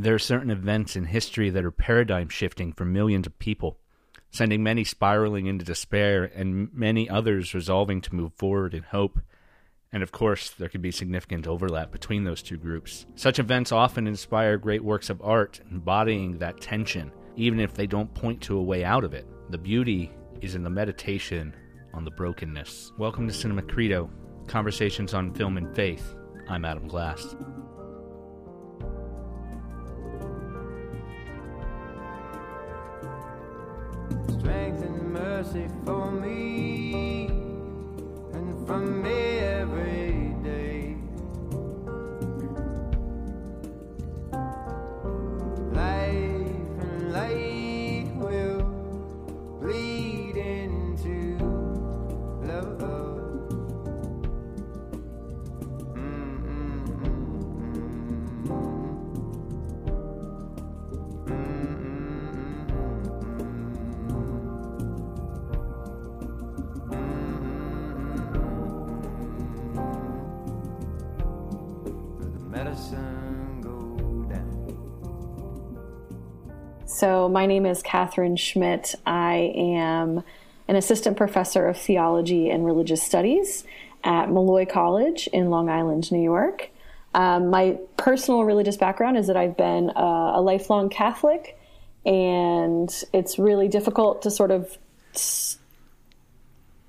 There are certain events in history that are paradigm shifting for millions of people, sending many spiraling into despair and many others resolving to move forward in hope. And of course, there can be significant overlap between those two groups. Such events often inspire great works of art embodying that tension, even if they don't point to a way out of it. The beauty is in the meditation on the brokenness. Welcome to Cinema Credo, conversations on film and faith. I'm Adam Glass. Mercy for me and from me So, my name is Catherine Schmidt. I am an assistant professor of theology and religious studies at Molloy College in Long Island, New York. Um, my personal religious background is that I've been a, a lifelong Catholic, and it's really difficult to sort of s-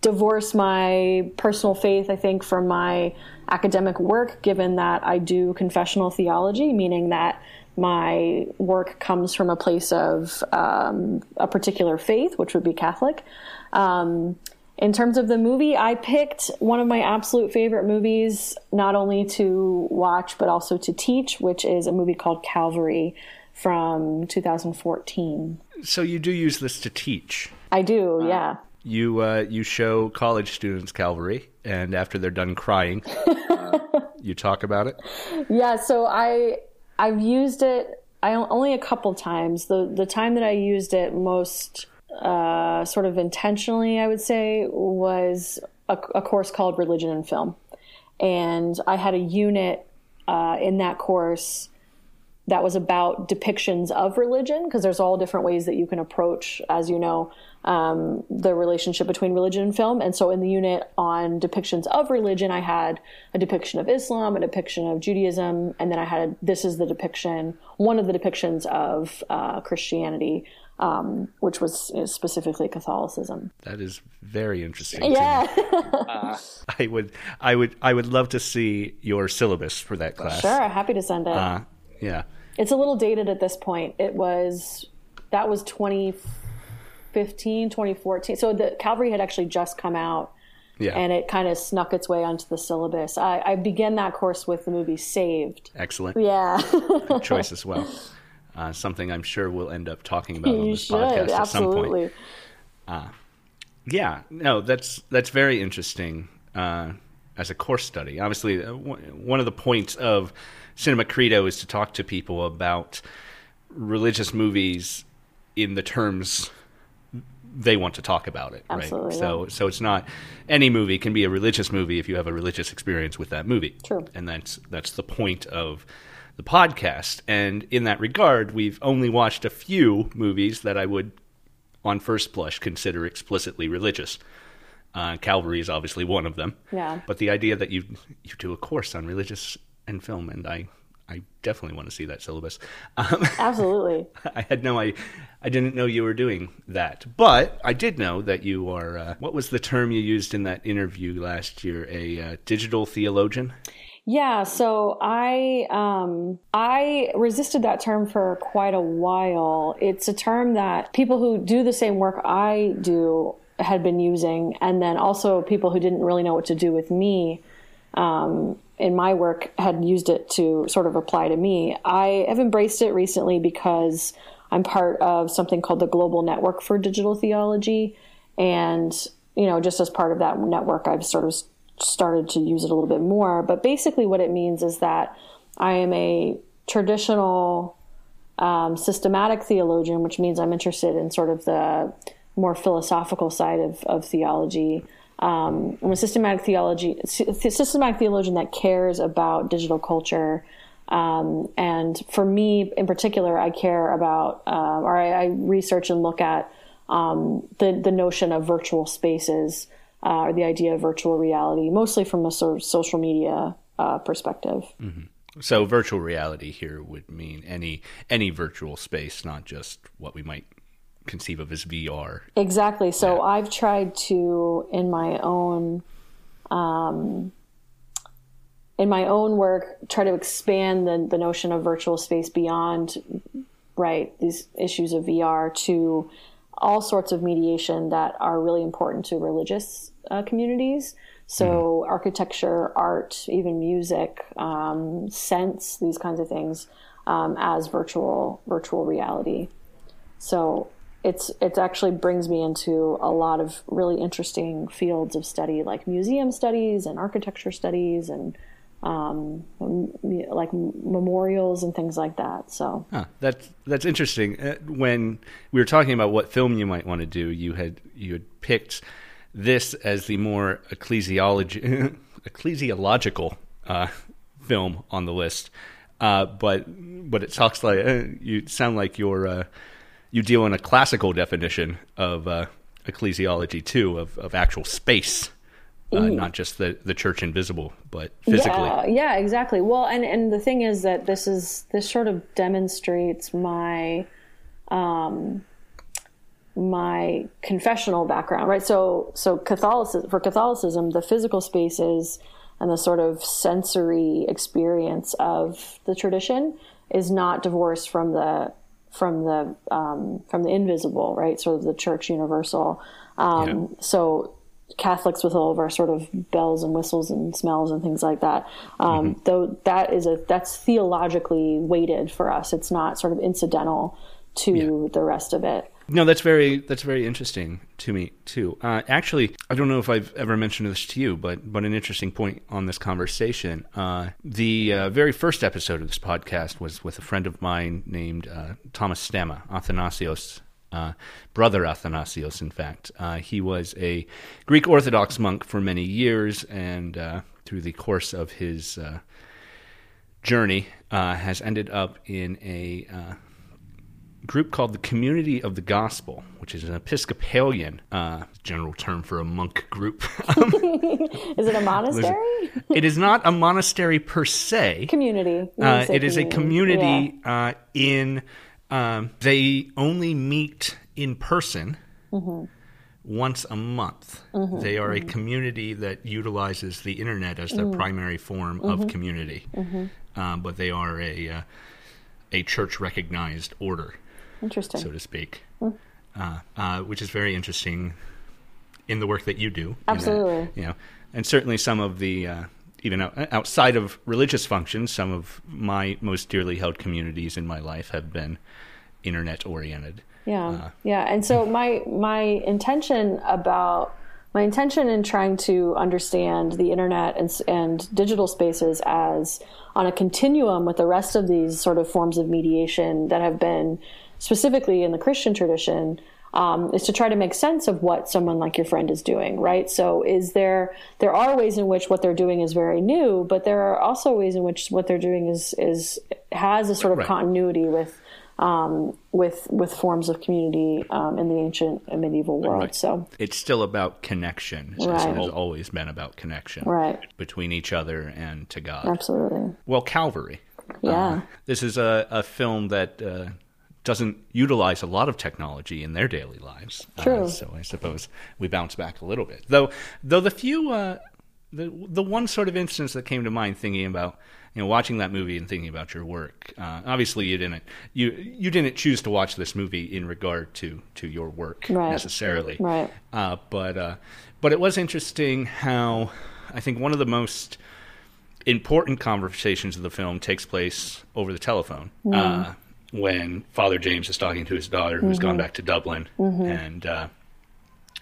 divorce my personal faith, I think, from my academic work, given that I do confessional theology, meaning that my work comes from a place of um, a particular faith, which would be Catholic. Um, in terms of the movie, I picked one of my absolute favorite movies, not only to watch, but also to teach, which is a movie called Calvary from 2014. So you do use this to teach. I do, yeah. You uh, you show college students Calvary, and after they're done crying, uh, you talk about it. Yeah, so I I've used it I only a couple times. The the time that I used it most uh, sort of intentionally, I would say, was a, a course called Religion and Film, and I had a unit uh, in that course that was about depictions of religion because there's all different ways that you can approach, as you know, um, the relationship between religion and film. And so in the unit on depictions of religion, I had a depiction of Islam, a depiction of Judaism, and then I had this is the depiction, one of the depictions of uh, Christianity. Um, which was you know, specifically Catholicism. That is very interesting. to me. Yeah, I would, I would, I would love to see your syllabus for that class. sure. Happy to send it. Uh, yeah. It's a little dated at this point. It was that was 2015, 2014. So the Calvary had actually just come out, Yeah. and it kind of snuck its way onto the syllabus. I, I began that course with the movie Saved. Excellent Yeah, choice as well. Uh, something I'm sure we'll end up talking about on this should podcast at some point. absolutely. Yeah, no, that's that's very interesting uh, as a course study. Obviously, uh, one of the points of Cinema Credo is to talk to people about religious movies in the terms they want to talk about it. Absolutely, right? So, so it's not any movie can be a religious movie if you have a religious experience with that movie. True. and that's that's the point of the podcast. And in that regard, we've only watched a few movies that I would on first blush consider explicitly religious. Uh, Calvary is obviously one of them. Yeah. But the idea that you you do a course on religious and film, and I I definitely want to see that syllabus. Um, Absolutely. I had no I I didn't know you were doing that, but I did know that you are. Uh, what was the term you used in that interview last year? A uh, digital theologian. Yeah, so I um, I resisted that term for quite a while. It's a term that people who do the same work I do had been using, and then also people who didn't really know what to do with me um, in my work had used it to sort of apply to me. I have embraced it recently because I'm part of something called the Global Network for Digital Theology, and you know, just as part of that network, I've sort of started to use it a little bit more. But basically, what it means is that I am a traditional um, systematic theologian, which means I'm interested in sort of the more philosophical side of, of theology. Um, I'm a systematic theology systematic theologian that cares about digital culture Um, and for me in particular, I care about, uh, or I, I, research and look at um, the the notion of virtual spaces uh, or the idea of virtual reality, mostly from a sort of social media uh, perspective. Mm-hmm. So, virtual reality here would mean any any virtual space, not just what we might conceive of as VR. Exactly. So, yeah. I've tried to in my own. Um, in my own work, try to expand the, the notion of virtual space beyond, right, these issues of VR to all sorts of mediation that are really important to religious uh, communities. So, mm-hmm. architecture, art, even music, um, sense, these kinds of things um, as virtual virtual reality. So, it's it actually brings me into a lot of really interesting fields of study, like museum studies and architecture studies and um, like memorials and things like that. So huh, that's that's interesting. Uh, when we were talking about what film you might want to do, you had you had picked this as the more ecclesiology ecclesiological uh, film on the list. Uh, but but it talks like uh, you sound like you're uh, you deal in a classical definition of uh, ecclesiology too of of actual space uh, not just the the church invisible, but physically. Yeah, yeah, exactly. Well, and and the thing is that this is this sort of demonstrates my um my confessional background, right? So so Catholicism for Catholicism, the physical spaces and the sort of sensory experience of the tradition is not divorced from the from the um, from the invisible, right? Sort of the church universal. Um, yeah. So Catholics with all of our sort of bells and whistles and smells and things like that. Um, mm-hmm. Though that is a that's theologically weighted for us. It's not sort of incidental to yeah. the rest of it. No, that's very that's very interesting to me too. Uh, actually, I don't know if I've ever mentioned this to you, but but an interesting point on this conversation. Uh, the uh, very first episode of this podcast was with a friend of mine named uh, Thomas Stamma, Athanasios uh, brother Athanasios, in fact. Uh, he was a Greek Orthodox monk for many years, and through the course of his journey, has ended up in a group called the Community of the Gospel, which is an Episcopalian general term for a monk group. is it a monastery? it is not a monastery per se. Community. it community. is a community yeah. in um, they only meet in person mm-hmm. once a month. Mm-hmm. They are a mm-hmm. community that utilizes the internet as their mm-hmm. primary form of mm-hmm. community, um, but they are a uh, a church recognized order, interesting, so to speak, mm. uh, uh, which is very interesting in the work that you do. Absolutely, you know, and certainly some of the uh, even outside of religious functions, some of my most dearly held communities in my life have been internet oriented. Yeah, uh, yeah. And so my my intention about my intention in trying to understand the internet and, and digital spaces as on a continuum with the rest of these sort of forms of mediation that have been specifically in the Christian tradition um, is to try to make sense of what someone like your friend is doing, right? So, is there there are ways in which what they're doing is very new, but there are also ways in which what they're doing is is has a sort of right. continuity with um, with with forms of community um, in the ancient and medieval world. Right. So it's still about connection. Right. It has always been about connection, right, between each other and to God. Absolutely. Well, Calvary. Yeah. Uh, this is a, a film that uh, doesn't utilize a lot of technology in their daily lives. Uh, True. Uh, so I suppose we bounce back a little bit. Though, though the few, uh, the the one sort of instance that came to mind thinking about you know watching that movie and thinking about your work. Uh, obviously, you didn't you you didn't choose to watch this movie in regard to to your work right. necessarily. Right. Uh, but uh, but it was interesting how I think one of the most important conversations of the film takes place over the telephone. Mm when Father James is talking to his daughter, who's mm-hmm. gone back to Dublin, mm-hmm. and uh,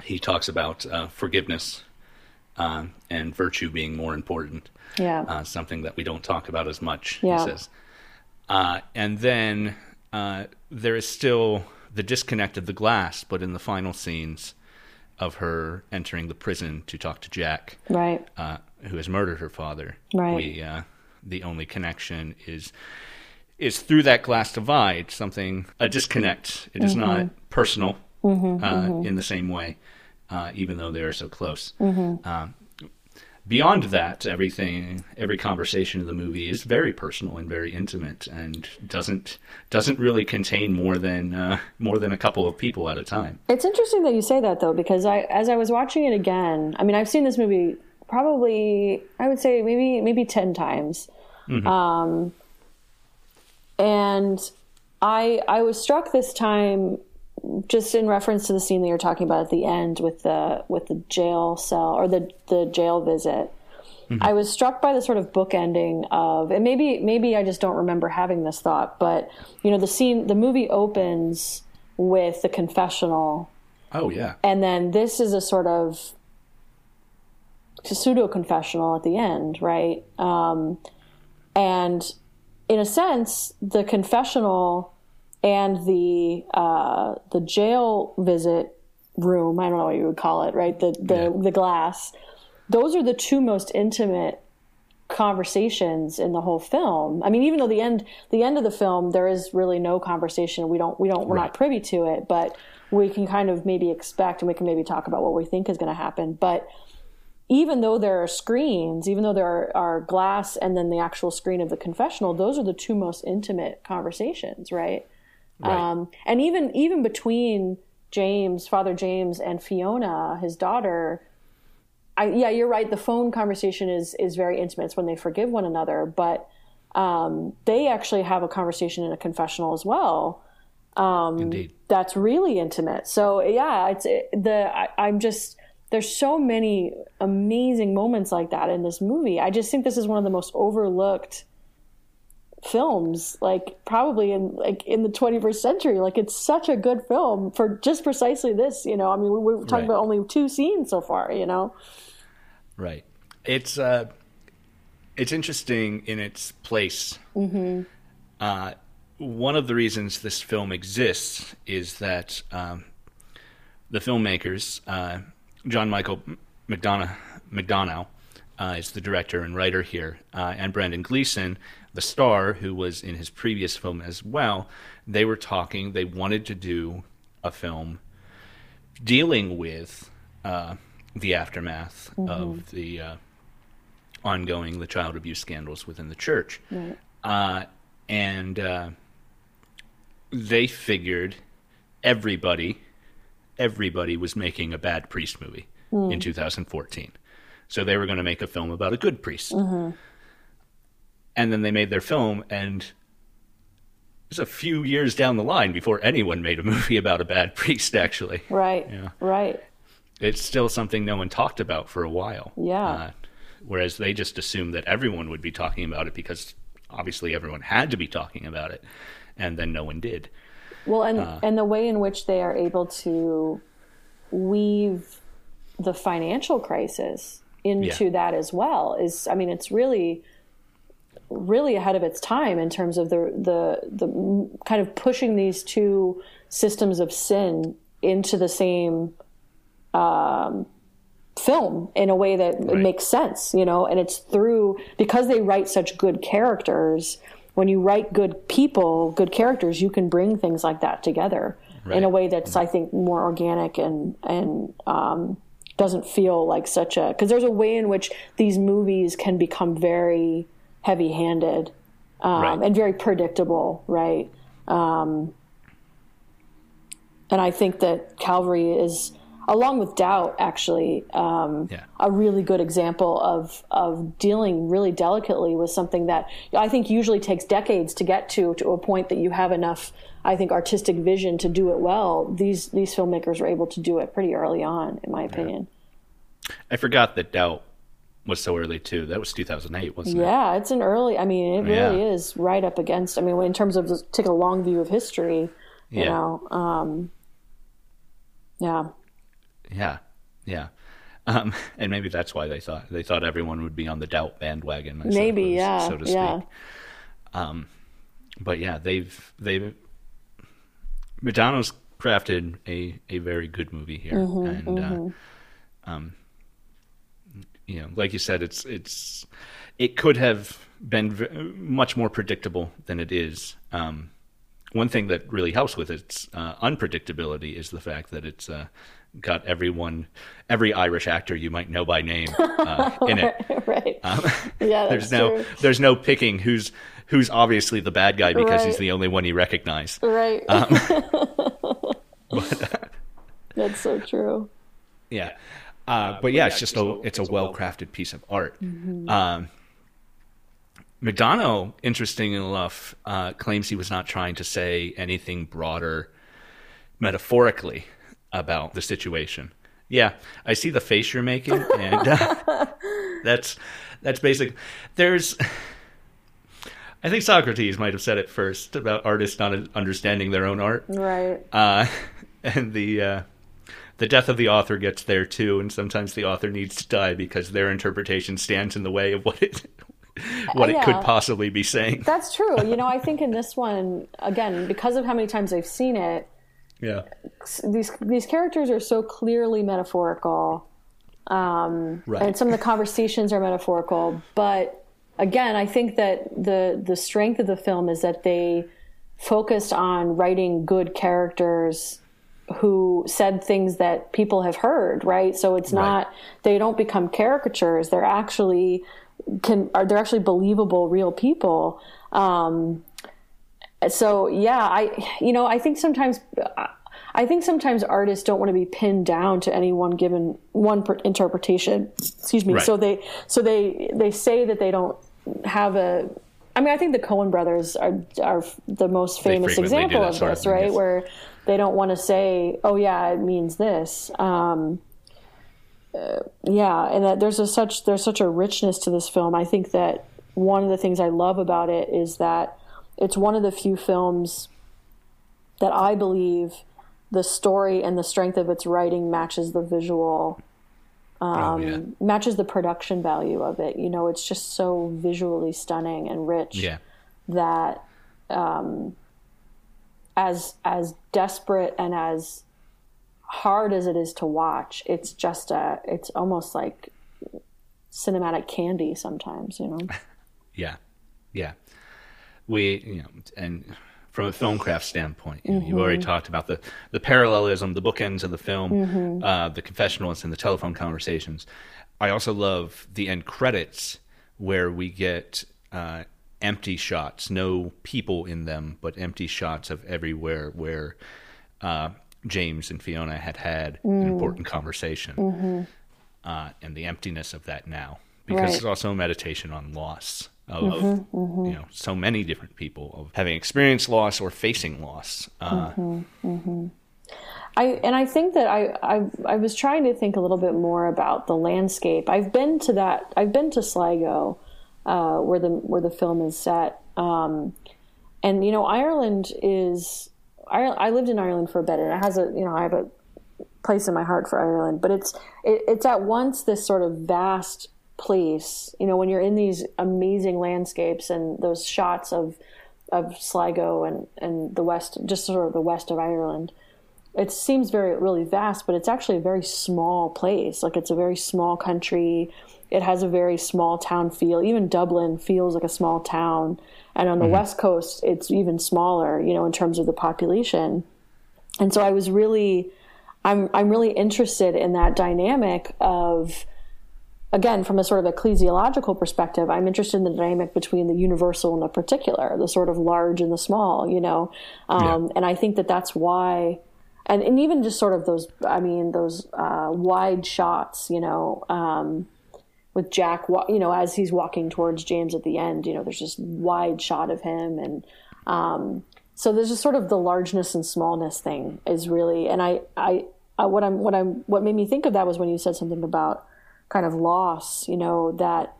he talks about uh, forgiveness um, and virtue being more important. Yeah, uh, something that we don't talk about as much. Yeah. He says, uh, and then uh, there is still the disconnect of the glass, but in the final scenes of her entering the prison to talk to Jack, right, uh, who has murdered her father, right, we the only connection is is through that glass divide, something a disconnect. It is not personal uh, in the same way, uh, even though they are so close. Um, beyond that, everything, every conversation in the movie is very personal and very intimate, and doesn't doesn't really contain more than uh, more than a couple of people at a time. It's interesting that you say that though, because I, as I was watching it again, I mean, I've seen this movie probably, I would say maybe maybe ten times, um, and I I was struck this time just in reference to the scene that you're talking about at the end with the with the jail cell or the the jail visit. I was struck by the sort of bookending of, and maybe maybe I just don't remember having this thought, but you know, the scene, the movie opens with the confessional, Oh yeah, and then this is a sort of pseudo confessional at the end, right? Um, and in a sense, the confessional and the uh, the jail visit room, I don't know what you would call it, right? The the, Yeah. the glass. Those are the two most intimate conversations in the whole film. I mean, even though the end the end of the film there is really no conversation. We don't we don't we're Right. not privy to it, but we can kind of maybe expect and we can maybe talk about what we think is going to happen. But even though there are screens, even though there are, are glass and then the actual screen of the confessional, those are the two most intimate conversations, right? Right. Um, and even even between James, Father James, and Fiona, his daughter, I, yeah, you're right. The phone conversation is is very intimate. It's when they forgive one another, but um, they actually have a conversation in a confessional as well. indeed. That's really intimate. So yeah, it's it, the I, I'm just there's so many amazing moments like that in this movie. I just think this is one of the most overlooked films like probably in like in the 21st century like it's such a good film for just precisely this you know i mean we, we're talking Right. about only two scenes so far you know Right. It's uh, it's interesting in its place. Mm-hmm. Uh, one of the reasons this film exists is that um, the filmmakers, uh, John Michael McDonagh, McDonagh uh, is the director and writer here, uh, and Brendan Gleeson, the star, who was in his previous film as well. They were talking. They wanted to do a film dealing with uh, the aftermath of the uh, ongoing the child abuse scandals within the church, uh, and uh, they figured everybody everybody was making a bad priest movie in 2014, so they were going to make a film about a good priest, and then they made their film and. It was a few years down the line before anyone made a movie about a bad priest, actually right Yeah. right it's still something no one talked about for a while. Yeah. Uh, whereas they just assumed that everyone would be talking about it because obviously everyone had to be talking about it, and then no one did. Well, and and the way in which they are able to weave the financial crisis into Yeah. that as well is, I mean, it's really, really ahead of its time in terms of the the the kind of pushing these two systems of sin into the same um, film in a way that Right. makes sense, you know, and it's through because they write such good characters. When you write good people, good characters, you can bring things like that together in a way that's, I think, more organic and and um, doesn't feel like such a because there's a way in which these movies can become very heavy-handed um, Right. and very predictable, right? Um, and I think that Calvary is, along with Doubt, actually, um, Yeah. a really good example of of dealing really delicately with something that I think usually takes decades to get to to a point that you have enough, I think, artistic vision to do it well. These these filmmakers were able to do it pretty early on, in my opinion. I forgot that Doubt was so early too. That was 2008, wasn't it? Yeah, it's an early. I mean, it really Yeah. is right up against. I mean, in terms of just take a long view of history, you Yeah. know, um, yeah. Yeah, yeah. Um, and maybe that's why they thought they thought everyone would be on the Doubt bandwagon. I Maybe, suppose, yeah, so to yeah. speak. Um, but yeah, they've they've McDonagh's crafted a a very good movie here, Mm-hmm, and Uh, um, you know, like you said, it's it's it could have been v- much more predictable than it is. Um, one thing that really helps with its uh, unpredictability is the fact that it's uh, got everyone, every Irish actor you might know by name uh, in it. right. Um, Yeah, there's that's no true. there's no picking who's who's obviously the bad guy because he's the only one you recognize. Right. Um, That's so true. Yeah. Uh, but yeah, it's just a it's a well crafted piece of art. Um, McDonagh, interesting enough, uh, claims he was not trying to say anything broader metaphorically about the situation. Yeah, I see the face you're making, and uh, that's that's basic. There's, I think Socrates might have said it first about artists not understanding their own art Right. uh, and the uh, the death of the author gets there too, and sometimes the author needs to die because their interpretation stands in the way of what it what it could possibly be saying. That's true. You know, I think in this one, again, because of how many times I've seen it, Yeah, these these characters are so clearly metaphorical, um, Right. and some of the conversations are metaphorical. But again, I think that the the strength of the film is that they focused on writing good characters who said things that people have heard. Right, so it's not they don't become caricatures. They're actually can are they're actually believable, real people. Um, so yeah i you know i think sometimes i think sometimes artists don't want to be pinned down to any one given one interpretation excuse me Right. so they so they they say that they don't have a i mean i think the coen brothers are are the most famous example of of this thing, right yes. where they don't want to say oh yeah it means this um uh, yeah and that there's a such there's such a richness to this film i think that one of the things i love about it is that it's one of the few films that i believe the story and the strength of its writing matches the visual oh, yeah, matches the production value of it you know it's just so visually stunning and rich yeah, that um, as as desperate and as hard as it is to watch, it's just a it's almost like cinematic candy sometimes, you know. yeah, yeah. We, you know, and from a film craft standpoint, you know, you've already talked about the the parallelism, the bookends of the film, uh, the confessionals and the telephone conversations. I also love the end credits where we get uh, empty shots, no people in them, but empty shots of everywhere where uh, James and Fiona had had an important conversation, uh, and the emptiness of that now, because Right. it's also a meditation on loss of you know so many different people of having experienced loss or facing loss. Uh, I and I think that I, I I was trying to think a little bit more about the landscape. I've been to that. I've been to Sligo, uh, where the where the film is set. Um, and you know, Ireland is. I, I lived in Ireland for a bit, and it has a you know I have a place in my heart for Ireland. But it's it, it's at once this sort of vast place. You know, when you're in these amazing landscapes and those shots of of Sligo and and the west, just sort of the west of Ireland it seems very really vast, but it's actually a very small place. Like it's a very small country. It has a very small town feel. Even Dublin feels like a small town. And on the mm-hmm. west coast, it's even smaller, you know, in terms of the population. And so I was really I'm I'm really interested in that dynamic of again from a sort of ecclesiological perspective i'm interested in the dynamic between the universal and the particular the sort of large and the small you know? Um, and i think that that's why and, and even just sort of those i mean those uh, wide shots you know um, with jack you know as he's walking towards james at the end you know there's this wide shot of him and um, so there's just sort of the largeness and smallness thing is really and I, I i what i'm what i'm what made me think of that was when you said something about kind of loss you know that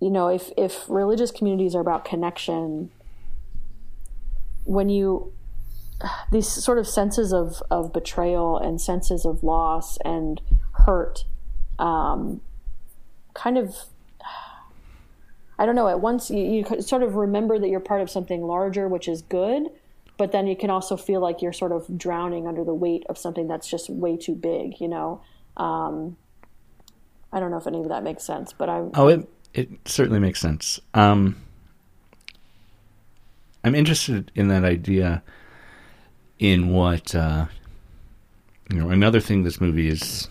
you know if if religious communities are about connection when you these sort of senses of of betrayal and senses of loss and hurt um, kind of I don't know. At once, you, you sort of remember that you're part of something larger, which is good, but then you can also feel like you're sort of drowning under the weight of something that's just way too big. You know, um, I don't know if any of that makes sense, but I'm. Oh, it it certainly makes sense. Um, I'm interested in that idea. In what uh, you know, another thing this movie is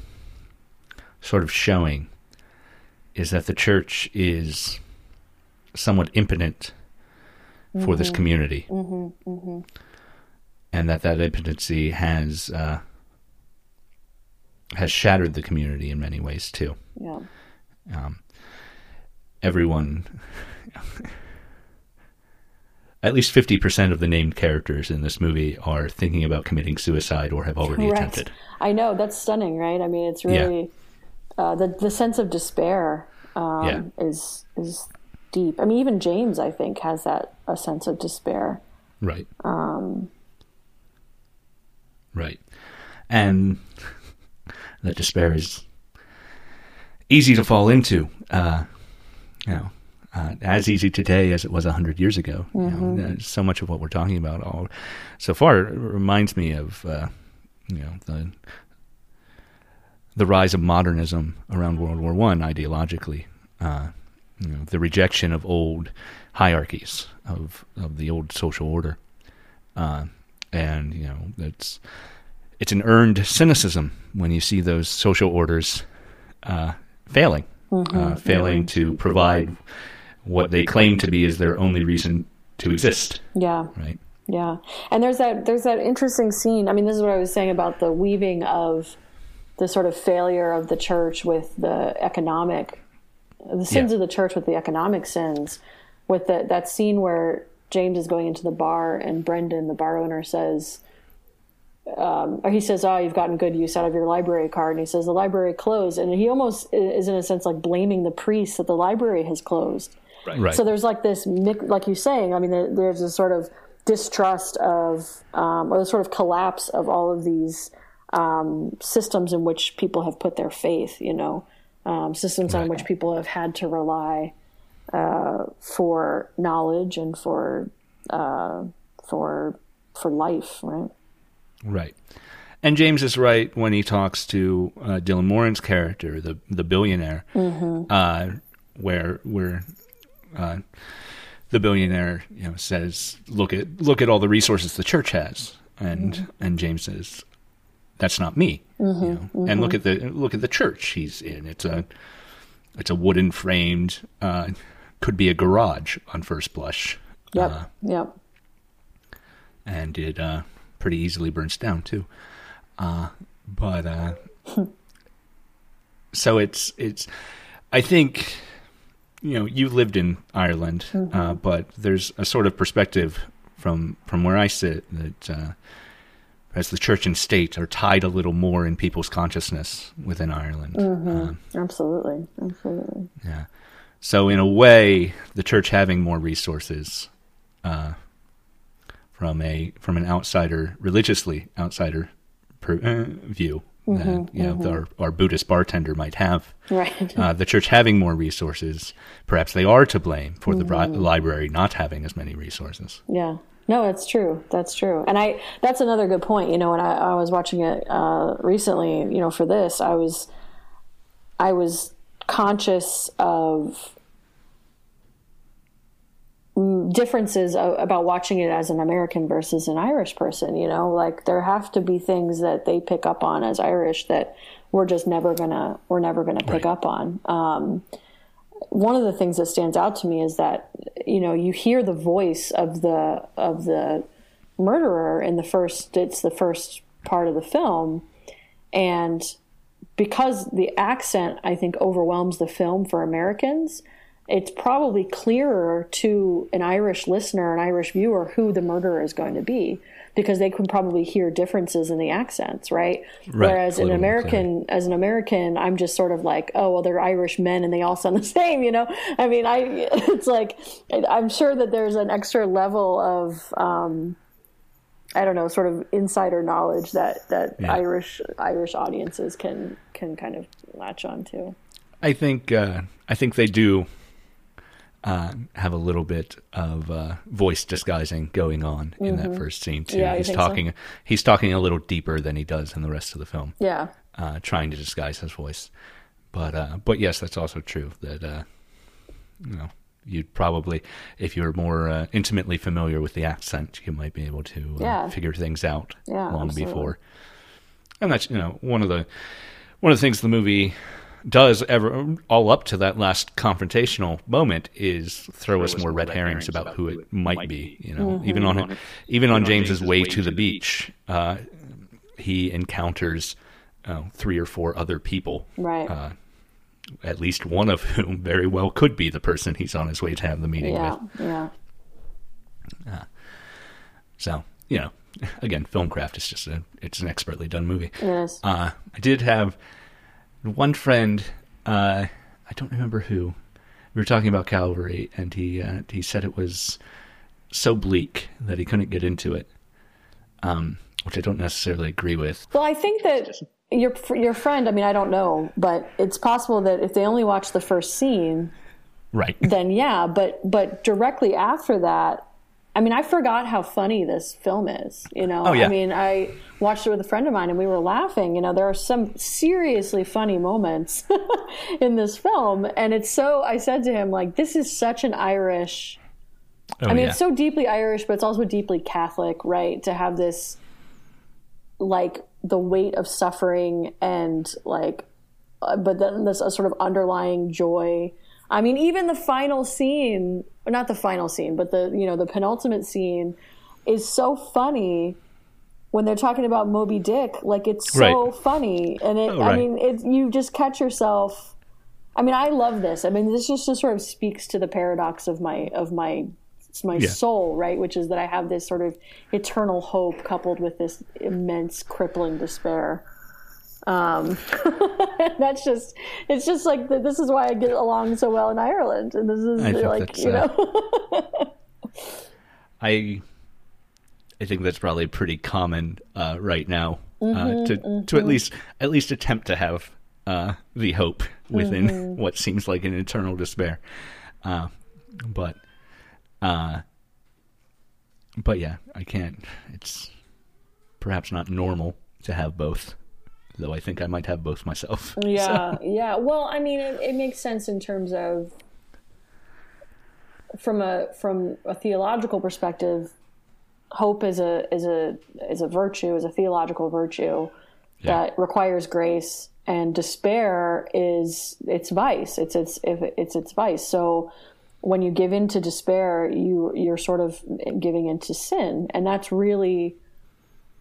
sort of showing is that the church is somewhat impotent for this community, and that that impotency has uh, has shattered the community in many ways too yeah. um, everyone at least 50% of the named characters in this movie are thinking about committing suicide or have already Correct. attempted I know that's stunning, right? I mean, it's Yeah. really uh, the the sense of despair um, Yeah. is is deep. I mean, even James, I think, has that a sense of despair. right right and that despair is easy to fall into uh, you know uh, as easy today as it was 100 years ago. You know, uh, so much of what we're talking about all so far reminds me of uh, you know the the rise of modernism around World War One ideologically, uh, you know, the rejection of old hierarchies of of the old social order, uh, and you know it's it's an earned cynicism when you see those social orders uh, failing, uh, failing to provide what they claim to be as their only reason to exist. Yeah, Right. yeah. And there's that there's that interesting scene. I mean, this is what I was saying about the weaving of the sort of failure of the church with the economic the sins Yeah. of the church with the economic sins with the, that scene where James is going into the bar and Brendan the bar owner says um, or he says oh you've gotten good use out of your library card and he says the library closed and he almost is in a sense like blaming the priest that the library has closed Right. so there's like this, like you're saying. I mean, there's a sort of distrust of, um, or the sort of collapse of all of these um, systems in which people have put their faith. You know, um, systems on which people have had to rely uh, for knowledge and for uh, for for life. Right. Right. And James is right when he talks to uh, Dylan Moran's character, the the billionaire, uh, where where uh, the billionaire you know says, "Look at look at all the resources the church has," and and James says, "That's not me." you know? And look at the look at the church he's in. It's a it's a wooden framed, uh, could be a garage on first blush. Yep. Uh, yep. and it uh, pretty easily burns down too. Uh, but uh, so it's it's. I think you know you lived in Ireland, uh, but there's a sort of perspective from from where I sit that uh, as the church and state are tied a little more in people's consciousness within Ireland. Uh, Absolutely. Absolutely. yeah. So in a way, the church having more resources, uh, from a from an outsider, religiously outsider per, uh, view that you know our, our Buddhist bartender might have. Right. Uh, the church having more resources, perhaps they are to blame for the bri- library not having as many resources. Yeah. No, that's true. That's true. And I that's another good point. You know, when I, I was watching it uh, recently, you know, for this, I was I was conscious of differences about watching it as an American versus an Irish person, you know, like there have to be things that they pick up on as Irish that we're just never gonna we're never gonna pick Right. up on. Um, one of the things that stands out to me is that you know you hear the voice of the of the murderer in the first it's the first part of the film and because the accent i think overwhelms the film for americans it's probably clearer to an irish listener an irish viewer who the murderer is going to be because they can probably hear differences in the accents right, Right, whereas an american as an american i'm just sort of like oh well they're irish men and they all sound the same you know i mean i it's like i'm sure that there's an extra level of um I don't know, sort of insider knowledge that that Yeah. Irish Irish audiences can can kind of latch on to. I think uh, I think they do uh, have a little bit of uh, voice disguising going on in that first scene too. Mm-hmm. Yeah, he's think so? talking he's talking a little deeper than he does in the rest of the film, Yeah, uh, trying to disguise his voice. but uh, but yes, that's also true. That uh, you know, you'd probably, if you're more uh, intimately familiar with the accent, you might be able to Yeah. figure things out Yeah, long absolutely. before. And that's you know one of the one of the things the movie does ever all up to that last confrontational moment is throw, us more red herrings about who it might be. You know, Mm-hmm. even on even on James's way to the beach, uh, he encounters uh, three or four other people Right. uh, at least one of whom very well could be the person he's on his way to have the meeting yeah. with. Yeah. So, you know, again, Filmcraft is just a it's an expertly done movie. It is. Uh, I did have one friend. Uh, I don't remember who. We were talking about Calvary, and he uh, he said it was so bleak that he couldn't get into it, um, which I don't necessarily agree with. Well, I think that your your friend. I mean, I don't know, but it's possible that if they only watch the first scene, Right. then yeah. But but directly after that, I mean, I forgot how funny this film is. You know, Oh, yeah. I mean, I watched it with a friend of mine, and we were laughing. You know, there are some seriously funny moments in this film, and it's so. I said to him, like, this is such an Irish. Oh, I mean, yeah. it's so deeply Irish, but it's also deeply Catholic, right? To have this, like, the weight of suffering and, like, uh, but then this sort of underlying joy. I mean, even the final scene, or not the final scene, but the, you know, the penultimate scene is so funny when they're talking about Moby Dick. Like, it's so Right. funny. And it, Oh, I mean, it, you just catch yourself. I mean, I love this. I mean, this just, just sort of speaks to the paradox of my, of my, my Yeah. soul, right? Which is that I have this sort of eternal hope coupled with this immense crippling despair. Um, that's just, it's just like, th- this is why I get along so well in Ireland. And this is like, you uh, know, I I think that's probably pretty common uh, right now Mm-hmm, uh, to to at least at least attempt to have uh, the hope within Mm-hmm. what seems like an eternal despair. Uh, but uh, but yeah, I can't. It's perhaps not normal to have both, though. I think I might have both myself. Yeah, yeah. Well, I mean, it, it makes sense in terms of from a from a theological perspective. Hope is a is a is a virtue, is a theological virtue Yeah. that requires grace, and despair is its vice. It's its if it's its vice. So when you give in to despair, you you're sort of giving into sin, and that's really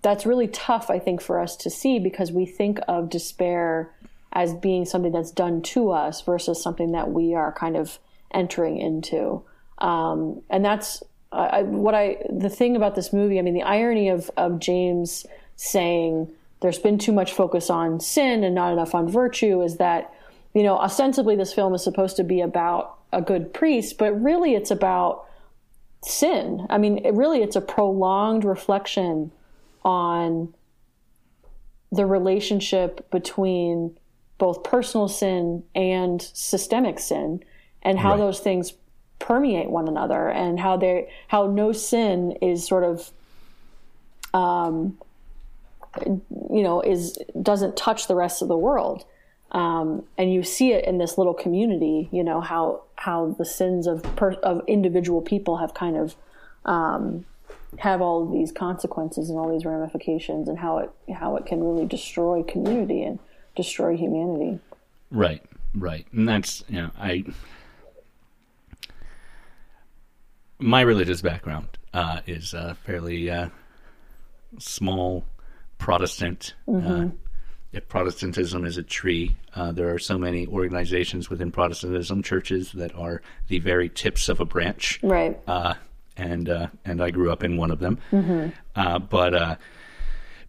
that's really tough, I think, for us to see because we think of despair as being something that's done to us versus something that we are kind of entering into. Um, and that's I, what I the thing about this movie. I mean, the irony of of James saying there's been too much focus on sin and not enough on virtue is that you know ostensibly this film is supposed to be about a good priest, but really it's about sin. I mean, it really it's a prolonged reflection on the relationship between both personal sin and systemic sin and how Right. those things permeate one another and how they how no sin is sort of um you know is doesn't touch the rest of the world um, and you see it in this little community you know how how the sins of per, of individual people have kind of um, have all of these consequences and all these ramifications and how it how it can really destroy community and destroy humanity. Right, right, and that's you know I my religious background uh, is uh, fairly uh, small Protestant. Uh, if Protestantism is a tree, uh, there are so many organizations within Protestantism, churches that are the very tips of a branch. Right. Uh, and uh, and I grew up in one of them. Uh, but uh,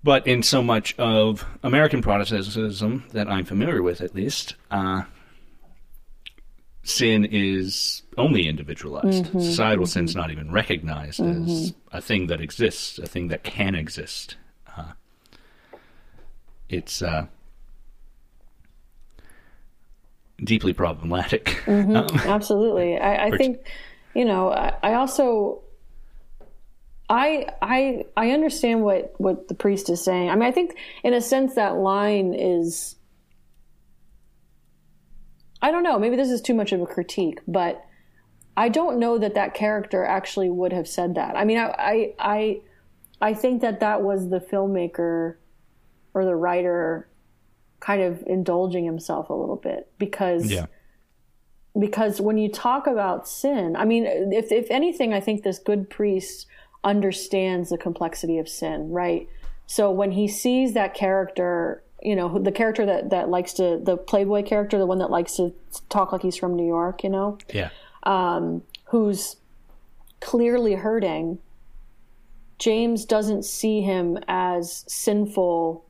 but in so much of American Protestantism that I'm familiar with, at least, uh, sin is only individualized. Societal sin's not even recognized as a thing that exists, a thing that can exist. Uh, it's uh, deeply problematic. Um, absolutely i, I think you know I, I also I I I understand what what the priest is saying. I mean, I think in a sense that line is I don't know. Maybe this is too much of a critique, but I don't know that that character actually would have said that. I mean, I, I, I, I think that that was the filmmaker or the writer kind of indulging himself a little bit because Yeah. Because when you talk about sin, I mean, if if anything, I think this good priest understands the complexity of sin, right? So when he sees that character, you know, the character that that likes to the playboy character, the one that likes to talk like he's from New York, you know, Yeah. Um, who's clearly hurting, James doesn't see him as sinful.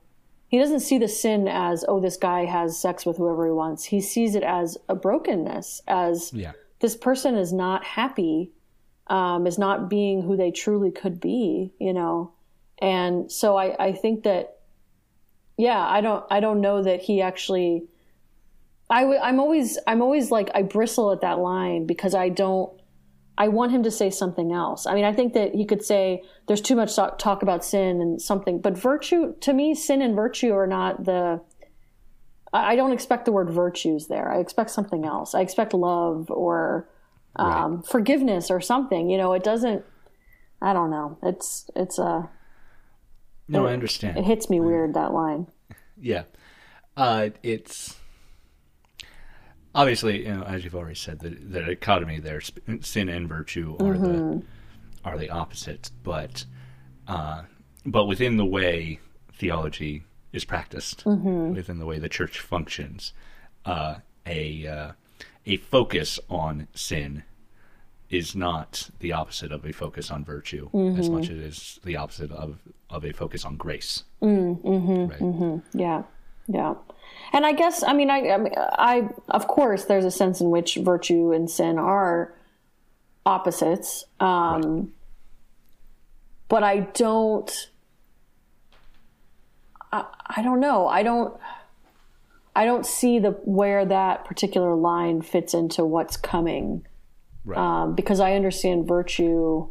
He doesn't see the sin as, oh, this guy has sex with whoever he wants. He sees it as a brokenness, as Yeah. this person is not happy, um, is not being who they truly could be, you know. And so I, I think that, yeah, I don't, I don't know that he actually. I w- I'm always, I'm always like, I bristle at that line because I don't. I want him to say something else. I mean, I think that he could say there's too much talk about sin and something, but virtue to me, sin and virtue are not the. I don't expect the word virtues there. I expect something else. I expect love or um, forgiveness or something. You know, it doesn't. I don't know. It's it's a. No, I understand. It hits me weird that line. Yeah. Uh, it's obviously, you know, as you've already said, the, the dichotomy there, sin and virtue are the are the opposites, but uh, but within the way theology is practiced, within the way the church functions, uh, a uh, a focus on sin is not the opposite of a focus on virtue as much as it is the opposite of of a focus on grace. right? Yeah, yeah. And I guess I mean I, I I of course there's a sense in which virtue and sin are opposites. Um but I don't I, I don't know. I don't I don't see the where that particular line fits into what's coming. Right. Um, because I understand virtue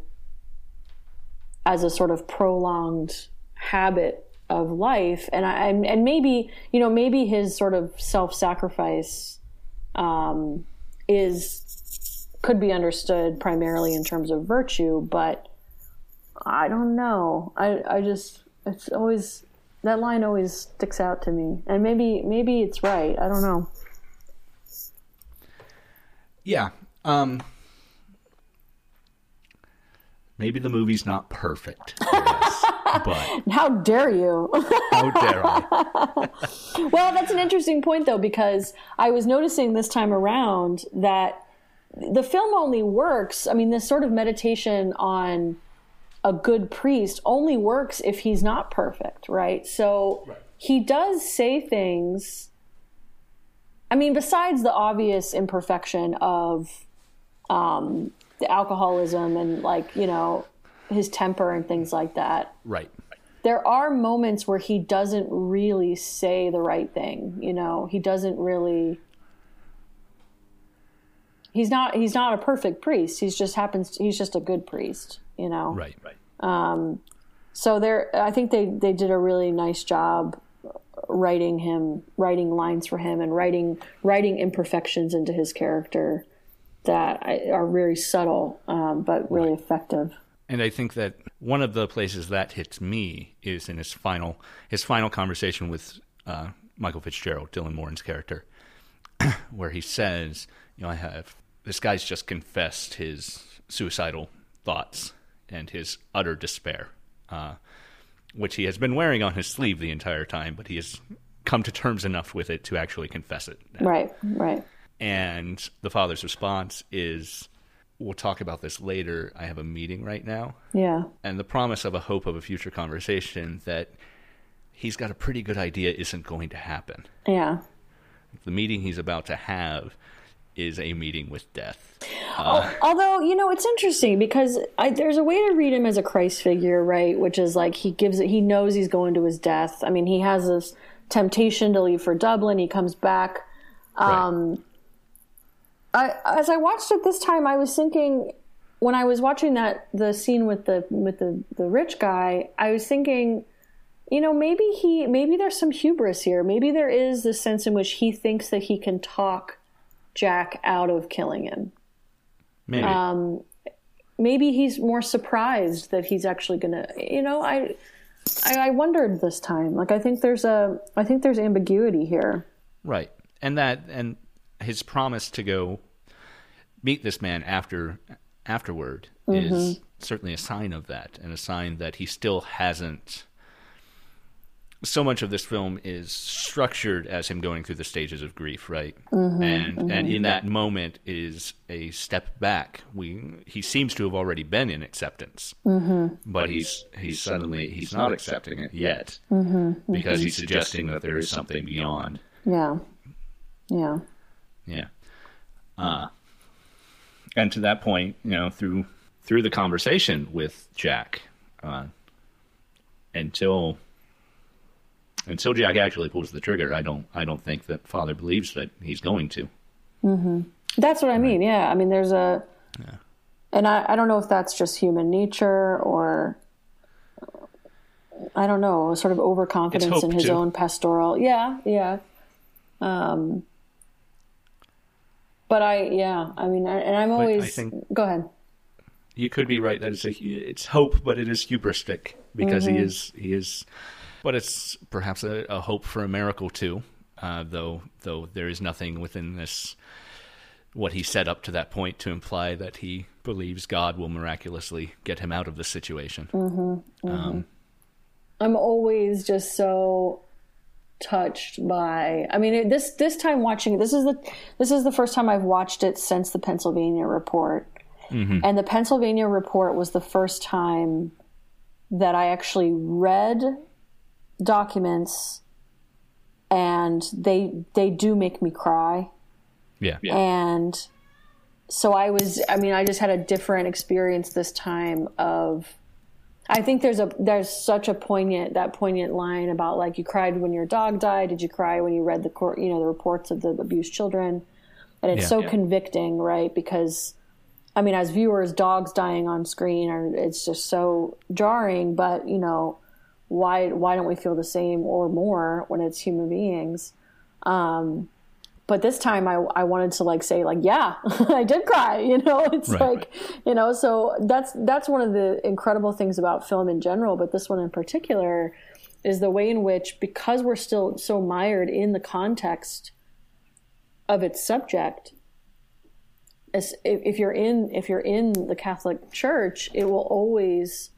as a sort of prolonged habit of life, and I and, maybe you know maybe his sort of self sacrifice um, is could be understood primarily in terms of virtue, but I don't know. I I just it's always that line always sticks out to me, and maybe maybe it's right. I don't know. Yeah. Um maybe the movie's not perfect. But How dare you? how dare I? Well, that's an interesting point, though, because I was noticing this time around that the film only works. I mean, this sort of meditation on a good priest only works if he's not perfect, right? So he does say things. I mean, besides the obvious imperfection of um, the alcoholism and, like, you know, his temper and things like that, Right. there are moments where he doesn't really say the right thing you know he doesn't really he's not he's not a perfect priest he's just happens he's just a good priest you know Right. Right. Um so there i think they they did a really nice job writing him writing lines for him and writing writing imperfections into his character that are very subtle um, but really effective And I think that one of the places that hits me is in his final his final conversation with uh, Michael Fitzgerald, Dylan Moran's character, where he says, "You know, I have this guy's just confessed his suicidal thoughts and his utter despair, uh, which he has been wearing on his sleeve the entire time, but he has come to terms enough with it to actually confess it." now." right right And the father's response is, "We'll talk about this later. I have a meeting right now." yeah and the promise of a hope of a future conversation that he's got a pretty good idea isn't going to happen. yeah The meeting he's about to have is a meeting with death. Uh, although you know, it's interesting because I, there's a way to read him as a Christ figure, right? Which is like he gives it. He knows he's going to his death. I mean, he has this temptation to leave for Dublin. He comes back. right. Um, I, as I watched it this time, I was thinking when I was watching that the scene with the with the the rich guy, I was thinking, you know, maybe he maybe there's some hubris here. Maybe there is this sense in which he thinks that he can talk Jack out of killing him. Maybe. Um, maybe he's more surprised that he's actually gonna. You know, I, I, I wondered this time. Like, I think there's a, I think there's ambiguity here. Right. And that and his promise to go meet this man after afterward mm-hmm. is certainly a sign of that and a sign that he still hasn't so much of this film is structured as him going through the stages of grief, right? Mm-hmm, and mm-hmm. and in that moment is a step back. We he seems to have already been in acceptance, but he's he's suddenly he's not accepting it yet. because he's suggesting that there is something beyond. Yeah, yeah, Yeah. Uh, and to that point, you know, through through the conversation with Jack, uh, until until Jack actually pulls the trigger, I don't I don't think that Father believes that he's going to. Mm-hmm. that's what I mean. Yeah, I mean, there's a, yeah. and I, I don't know if that's just human nature or. I don't know, sort of overconfidence in his too. own pastoral. Yeah, yeah. Um, but I, yeah, I mean, I, and I'm I always. think- Go ahead. You could be right that it's a, it's hope, but it is hubristic because he is he is, but it's perhaps a, a hope for a miracle too. Uh, though though there is nothing within this what he said up to that point to imply that he believes God will miraculously get him out of the situation. Um, I'm always just so touched by. I mean, it, this this time watching this is the this is the first time I've watched it since the Pennsylvania report, mm-hmm. and the Pennsylvania report was the first time that I actually read documents, and they they do make me cry. Yeah, and so i was i mean i just had a different experience this time of i think there's a there's such a poignant that poignant line about like you cried when your dog died did you cry when you read the court you know the reports of the abused children and it's Yeah. so Yeah. convicting right because i mean as viewers dogs dying on screen are it's just so jarring but you know why why don't we feel the same or more when it's human beings um, but this time I, I wanted to like say like yeah i did cry you know? It's Right. like you know so that's that's one of the incredible things about film in general but this one in particular is the way in which because we're still so mired in the context of its subject as if, if you're in if you're in the catholic church it will always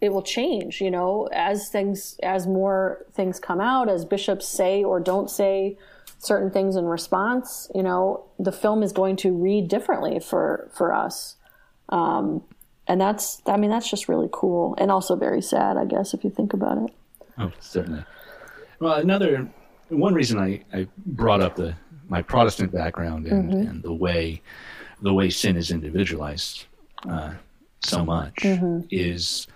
it will change you know? As things as more things come out as bishops say or don't say certain things in response you know the film is going to read differently for for us. Um and that's i mean that's just really cool and also very sad i guess if you think about it. Oh, certainly. Well, another one reason I, I brought up the my Protestant background and, and the way the way sin is individualized uh, so much is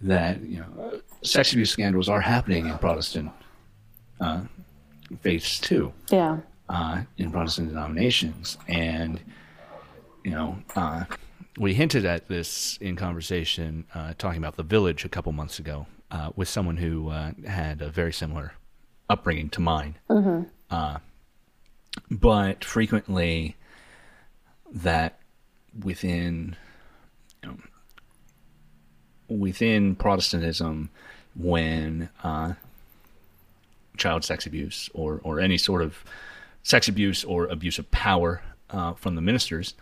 that you know sex abuse scandals are happening in Protestant uh, faiths too yeah. uh, in Protestant denominations, and you know, uh, we hinted at this in conversation uh, talking about the village a couple months ago uh, with someone who uh, had a very similar upbringing to mine, uh, but frequently that within you know, within Protestantism, when uh, child sex abuse or, or any sort of sex abuse or abuse of power uh, from the ministers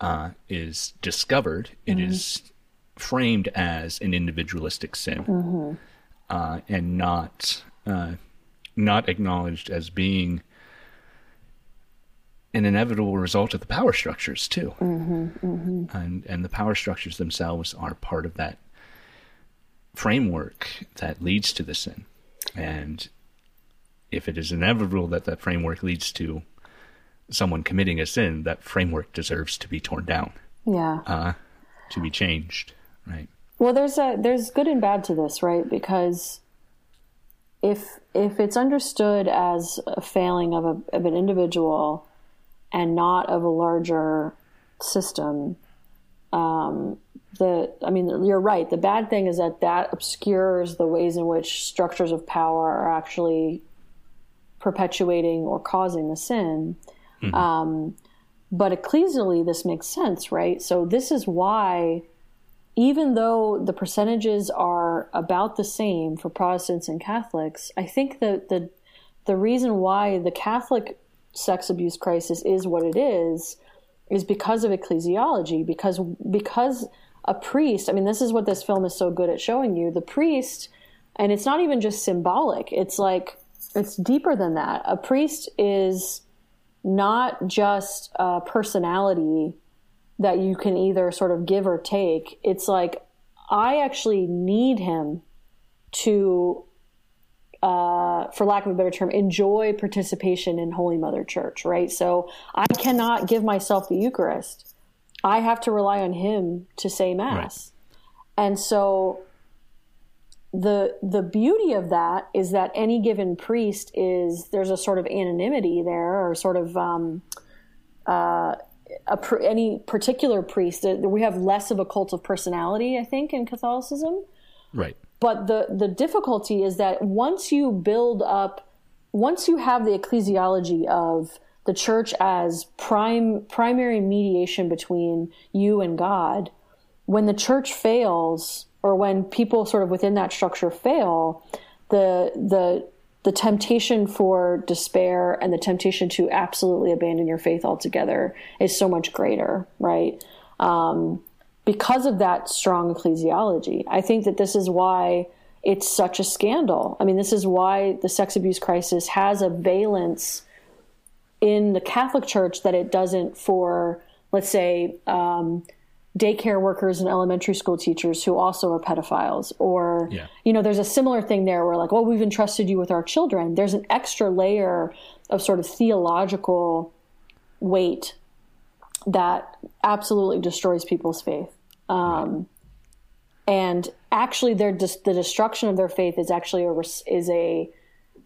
uh, is discovered, it is framed as an individualistic sin uh, and not uh, not acknowledged as being an inevitable result of the power structures too, and and the power structures themselves are part of that framework that leads to the sin, and if it is inevitable that that framework leads to someone committing a sin, that framework deserves to be torn down, yeah uh, to be changed, right? Well, there's a there's good and bad to this, right? Because if if it's understood as a failing of a of an individual and not of a larger system, um, the I mean, you're right. The bad thing is that that obscures the ways in which structures of power are actually perpetuating or causing the sin. Um, but ecclesially, this makes sense, right? So this is why, even though the percentages are about the same for Protestants and Catholics, I think that the the reason why the Catholic sex abuse crisis is what it is is because of ecclesiology because because a priest i mean this is what this film is so good at showing you the priest and it's not even just symbolic it's like it's deeper than that a priest is not just a personality that you can either sort of give or take it's like i actually need him to uh, for lack of a better term, enjoy participation in Holy Mother Church, right? So I cannot give myself the Eucharist. I have to rely on Him to say Mass. Right. And so the the beauty of that is that any given priest is there's a sort of anonymity there, or sort of um, uh, a, any particular priest. We have less of a cult of personality, I think, in Catholicism. Right. But the, the difficulty is that once you build up, once you have the ecclesiology of the church as prime primary mediation between you and God, when the church fails, or when people sort of within that structure fail, the the the temptation for despair and the temptation to absolutely abandon your faith altogether is so much greater, right? Um, because of that strong ecclesiology. I think that this is why it's such a scandal. I mean, this is why the sex abuse crisis has a valence in the Catholic Church that it doesn't for, let's say, um, daycare workers and elementary school teachers who also are pedophiles. Or, yeah. you know, there's a similar thing there where, like, well, we've entrusted you with our children. There's an extra layer of sort of theological weight that absolutely destroys people's faith. Um, and actually, their the destruction of their faith is actually a is a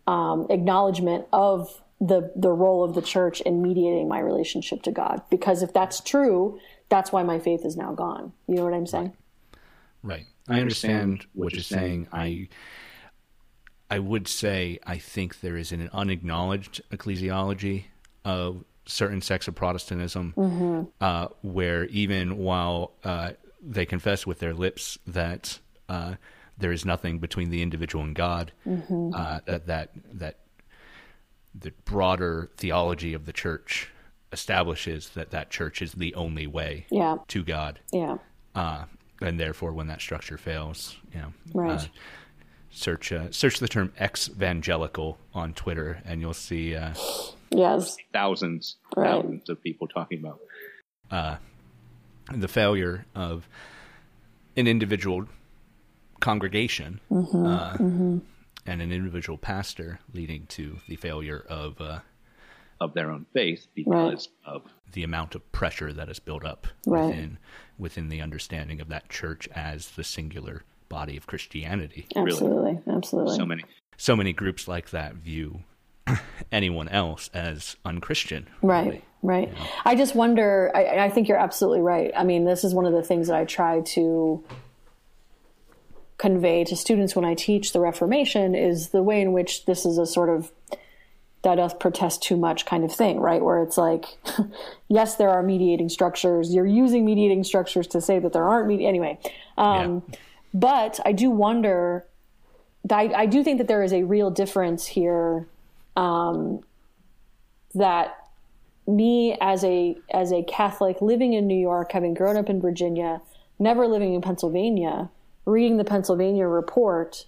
um, acknowledgement of the the role of the church in mediating my relationship to God. Because if that's true, that's why my faith is now gone. You know what I'm saying? Right. right. I understand what you're saying. I I would say I think there is an unacknowledged ecclesiology of certain sects of Protestantism, mm-hmm. uh, where even while uh, they confess with their lips that uh, there is nothing between the individual and God. Mm-hmm. Uh, that that that the broader theology of the church establishes that that church is the only way yeah. to God. Yeah. Uh, and therefore, when that structure fails, you know, right. Uh, search uh, search the term ex-evangelical on Twitter, and you'll see uh, yes thousands right. thousands of people talking about uh the failure of an individual congregation mm-hmm, uh, mm-hmm. and an individual pastor, leading to the failure of uh, of their own faith because right. of the amount of pressure that is built up right. within within the understanding of that church as the singular body of Christianity. Absolutely, really. absolutely. So many, so many groups like that view anyone else as unchristian. Right. Really. Right. Yeah. I just wonder, I, I think you're absolutely right. I mean, this is one of the things that I try to convey to students when I teach the Reformation is the way in which this is a sort of that doth protest too much kind of thing, right? Where it's like, yes, there are mediating structures. You're using mediating structures to say that there aren't medi- anyway. Um, yeah. But I do wonder. I, I do think that there is a real difference here. Um, that me as a as a Catholic living in New York, having grown up in Virginia, never living in Pennsylvania, reading the Pennsylvania report,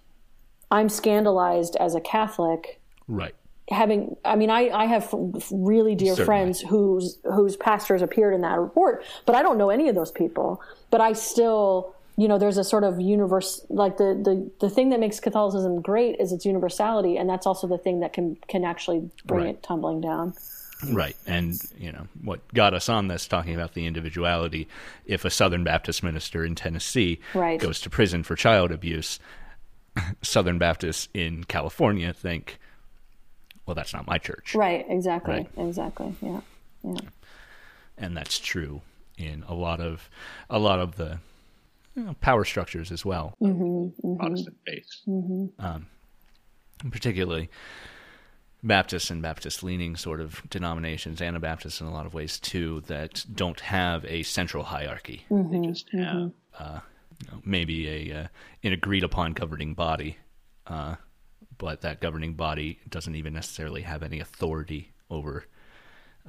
I'm scandalized as a Catholic. Right. Having, I mean, I, I have really dear Certainly. friends whose whose pastors appeared in that report, but I don't know any of those people. But I still, you know, there's a sort of universe, like the the the thing that makes Catholicism great is its universality, and that's also the thing that can can actually bring right. it tumbling down. Right. And, you know, what got us on this talking about the individuality, if a Southern Baptist minister in Tennessee right. goes to prison for child abuse, Southern Baptists in California think, well, that's not my church. Right. Exactly. Right? Exactly. Yeah. Yeah. And that's true in a lot of a lot of the you know, power structures as well. Mm-hmm, mm-hmm. Protestant faiths. Mm-hmm. Um, particularly Baptist and Baptist leaning sort of denominations, Anabaptists in a lot of ways too, that don't have a central hierarchy. Mm-hmm, They just have Uh, you know, maybe a uh, an agreed upon governing body, uh, but that governing body doesn't even necessarily have any authority over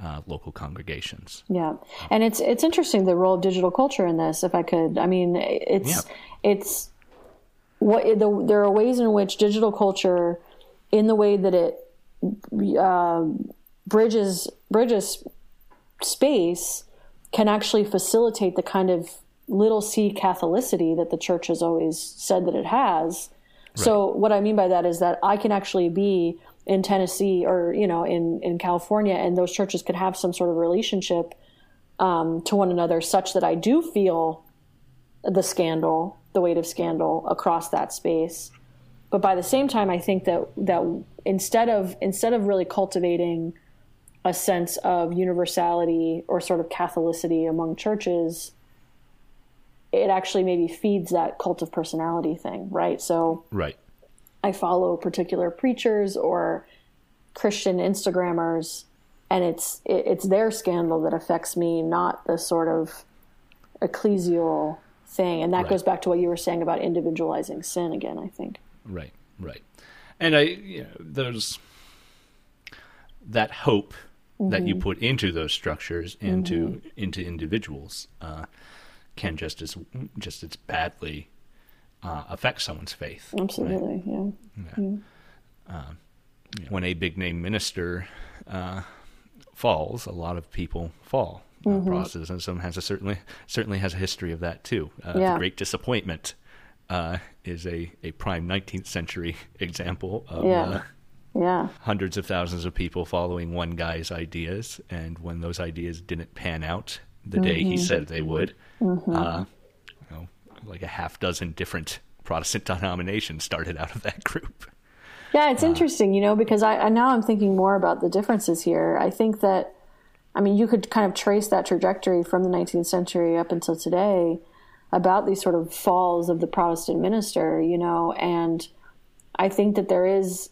uh, local congregations. Yeah, and it's it's interesting the role of digital culture in this. If I could, I mean, it's Yeah. it's what the, there are ways in which digital culture, in the way that it uh, bridges bridges space, can actually facilitate the kind of little c Catholicity that the church has always said that it has. So what I mean by that is that I can actually be in Tennessee or you know in in California, and those churches could have some sort of relationship um, to one another, such that I do feel the scandal, the weight of scandal across that space. But by the same time, I think that that instead of instead of really cultivating a sense of universality or sort of Catholicity among churches, it actually maybe feeds that cult of personality thing, right? So Right. I follow particular preachers or Christian Instagrammers, and it's it, it's their scandal that affects me, not the sort of ecclesial thing. And that Right. goes back to what you were saying about individualizing sin again. I think. Right, right. And I, you know, there's that hope that you put into those structures, into into individuals, uh, can just as just as badly uh, affect someone's faith. right? Absolutely, yeah. When a big name minister uh, falls, a lot of people fall. Uh, Protestantism has a certainly certainly has a history of that too. Uh, Yeah. The Great Disappointment uh, is a, a prime 19th century example of Yeah. uh, Yeah, hundreds of thousands of people following one guy's ideas, and when those ideas didn't pan out the day he mm-hmm. said they would, mm-hmm. uh, you know, like a half dozen different Protestant denominations started out of that group. yeah. It's uh, interesting, you know, because I, I now I'm thinking more about the differences here. I think that, I mean, you could kind of trace that trajectory from the 19th century up until today about these sort of falls of the Protestant minister, you know, and I think that there is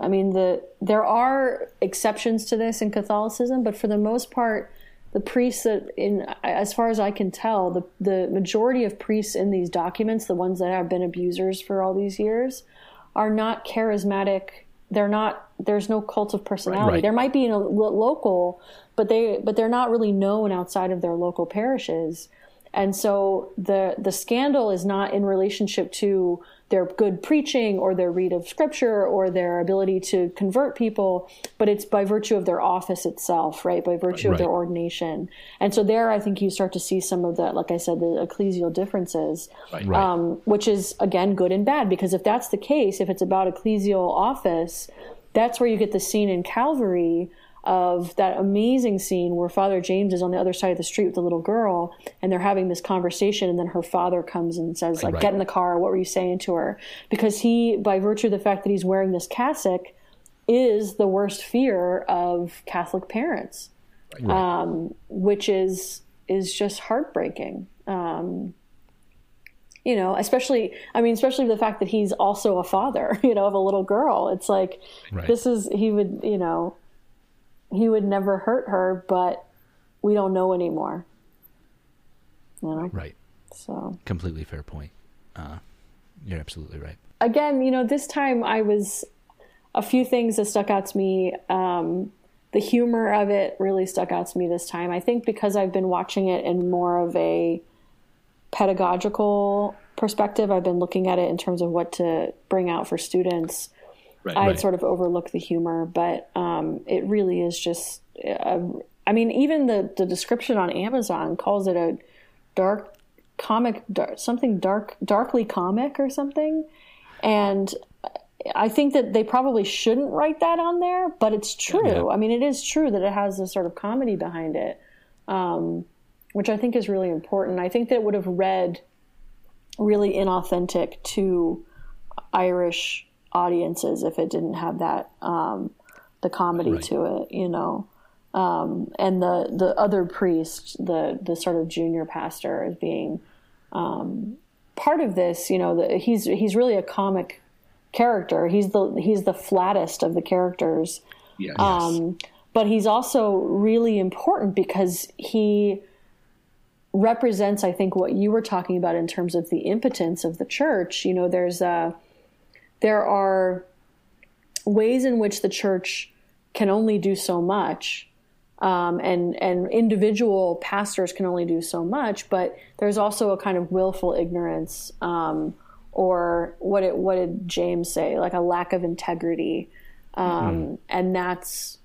I mean the there are exceptions to this in Catholicism, but for the most part the priests that in as far as I can tell, the the majority of priests in these documents, the ones that have been abusers for all these years, are not charismatic. They're not there's no cult of personality. Right. There might be in a local, but they but they're not really known outside of their local parishes. And so the the scandal is not in relationship to their good preaching or their read of scripture or their ability to convert people, but it's by virtue of their office itself, right? By virtue of their ordination. And so there I think you start to see some of the like I said, the ecclesial differences. Right. Um, which is again good and bad because if that's the case, if it's about ecclesial office, that's where you get the scene in Calvary of that amazing scene where Father James is on the other side of the street with the little girl and they're having this conversation and then her father comes and says like Right. get in the car. What were you saying to her? Because he by virtue of the fact that he's wearing this cassock is the worst fear of Catholic parents um, which is is just heartbreaking. Um, you know especially i mean especially the fact that he's also a father you know of a little girl. It's like Right. this is he would you know he would never hurt her but we don't know anymore you know Right. so Completely fair point. Uh, you're absolutely right. again, you know, this time I was a few things that stuck out to me. Um, the humor of it really stuck out to me this time. I think because I've been watching it in more of a pedagogical perspective, I've been looking at it in terms of what to bring out for students. Right. I had Right. sort of overlooked the humor, but um, it really is just. Uh, I mean, even the the description on Amazon calls it a dark comic, dark, something dark, darkly comic or something, and I think that they probably shouldn't write that on there, but it's true. Yeah. I mean, it is true that it has this sort of comedy behind it, um, which I think is really important. I think that it would have read really inauthentic to Irish audiences if it didn't have that um, the comedy Right. to it, you know. Um, and the the other priest, the the sort of junior pastor, as being um, part of this, you know, the, he's he's really a comic character. He's the he's the flattest of the characters. Yes. Um, but he's also really important because he represents, I think, what you were talking about in terms of the impotence of the church. You know, there's a there are ways in which the church can only do so much, um, and and individual pastors can only do so much. But there's also a kind of willful ignorance, um, or what it, what did James say? Like a lack of integrity, um, and that's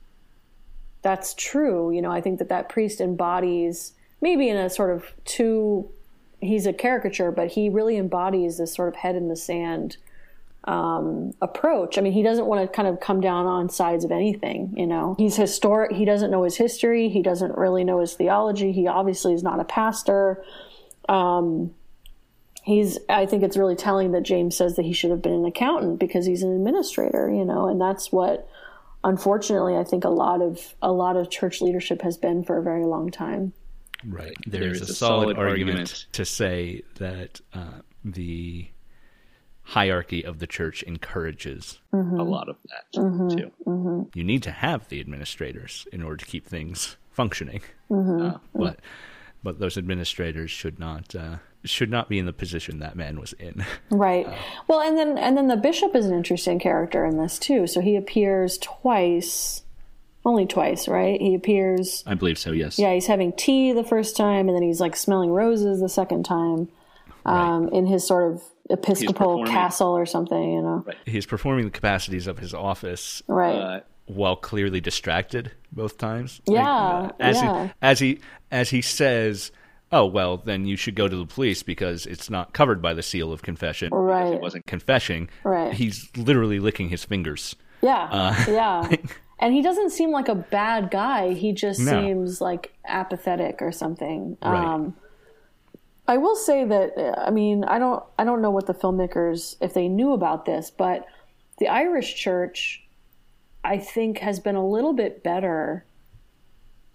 that's true. You know, I think that that priest embodies maybe in a sort of too. He's a caricature, but he really embodies this sort of head in the sand um, approach. I mean, he doesn't want to kind of come down on sides of anything. You know, he's historic. He doesn't know his history. He doesn't really know his theology. He obviously is not a pastor. Um, he's. I think it's really telling that James says that he should have been an accountant because he's an administrator. You know, and that's what, unfortunately, I think a lot of a lot of church leadership has been for a very long time. Right. There's, a, solid, argument, to say that uh, the hierarchy of the church encourages. a lot of that too. You need to have the administrators in order to keep things functioning. Mm-hmm. Uh, but but those administrators should not uh, should not be in the position that man was in. Right. well, and then and then the bishop is an interesting character in this too. So he appears twice, only twice, right? He appears. I believe so. Yes. Yeah, he's having tea the first time, and then he's like smelling roses the second time, um, in his sort of episcopal castle or something. You know. Right. He's performing the capacities of his office Right. Uh, while clearly distracted both times. Yeah, as yeah. he as he as he says, "Oh well, then you should go to the police because it's not covered by the seal of confession." right. it wasn't Confessing, Right. He's literally licking his fingers. Yeah, Uh, yeah. And he doesn't seem like a bad guy. He just No. seems like apathetic or something. Right. Um, I will say that uh, I mean I don't I don't know what the filmmakers if they knew about this, but the Irish Church I think has been a little bit better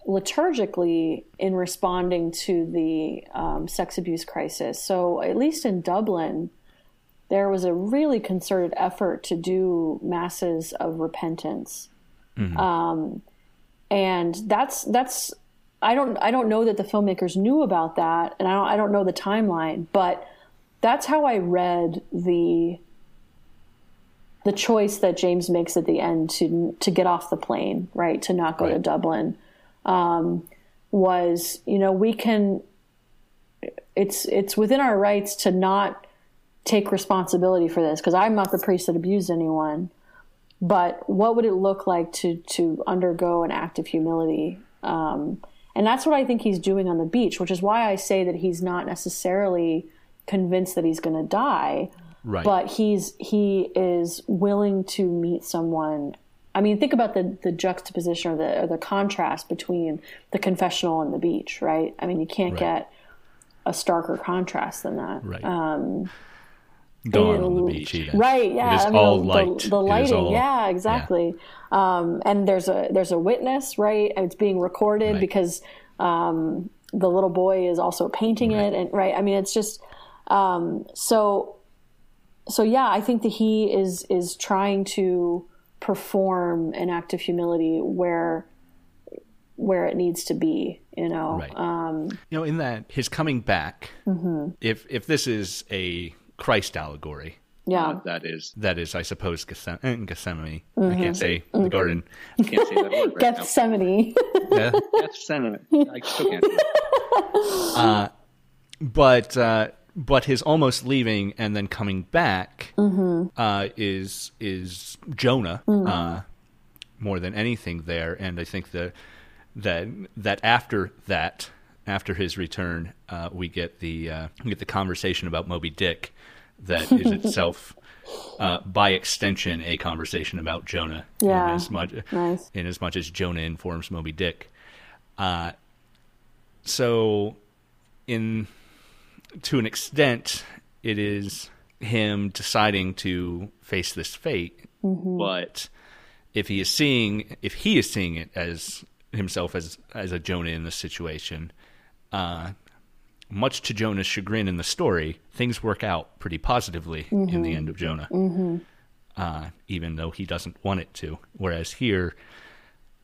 liturgically in responding to the um, sex abuse crisis. So at least in Dublin, there was a really concerted effort to do masses of repentance, um, and that's that's I don't I don't know that the filmmakers knew about that, and I don't I don't know the timeline, but that's how I read the the choice that James makes at the end to to get off the plane, right, to not go to Dublin, um, was you know we can it's it's within our rights to not take responsibility for this because I'm not the priest that abused anyone. But what would it look like to to undergo an act of humility? Um, and that's what I think he's doing on the beach, which is why I say that he's not necessarily convinced that he's going to die, Right. but he's he is willing to meet someone. I mean, think about the the juxtaposition or the or the contrast between the confessional and the beach, right? I mean, you can't Right. get a starker contrast than that. Right. Um, Dawn on the beach. Eden. Right, yeah. It is I mean, all the, light. The, the lighting, all- yeah, exactly. Um, and there's a there's a witness, right? and It's being recorded Right. because um, the little boy is also painting it, and right. I mean, it's just um, so. So yeah, I think that he is is trying to perform an act of humility where where it needs to be. You know, Right. um, You know, in that his coming back, Mm-hmm. if if this is a Christ allegory, yeah. uh, that is, that is, I suppose, Gethsemane. Gethsemane. Mm-hmm. I can't say the garden. I can't say that word right now. Gethsemane. Yeah. That's sentiment. I still can't. do it. but uh, but his almost leaving and then coming back Mm-hmm. uh, is is Jonah uh, more than anything there, and I think that that that after that after his return, uh, we get the uh, we get the conversation about Moby Dick that is itself. Uh, by extension, a conversation about Jonah. Yeah. In as much, Nice. in as much as Jonah informs Moby Dick. Uh, so, in to an extent, it is him deciding to face this fate. But if he is seeing, if he is seeing it as himself as as a Jonah in this situation, uh, much to Jonah's chagrin in the story, things work out pretty positively in the end of Jonah. uh, even though he doesn't want it to. Whereas here,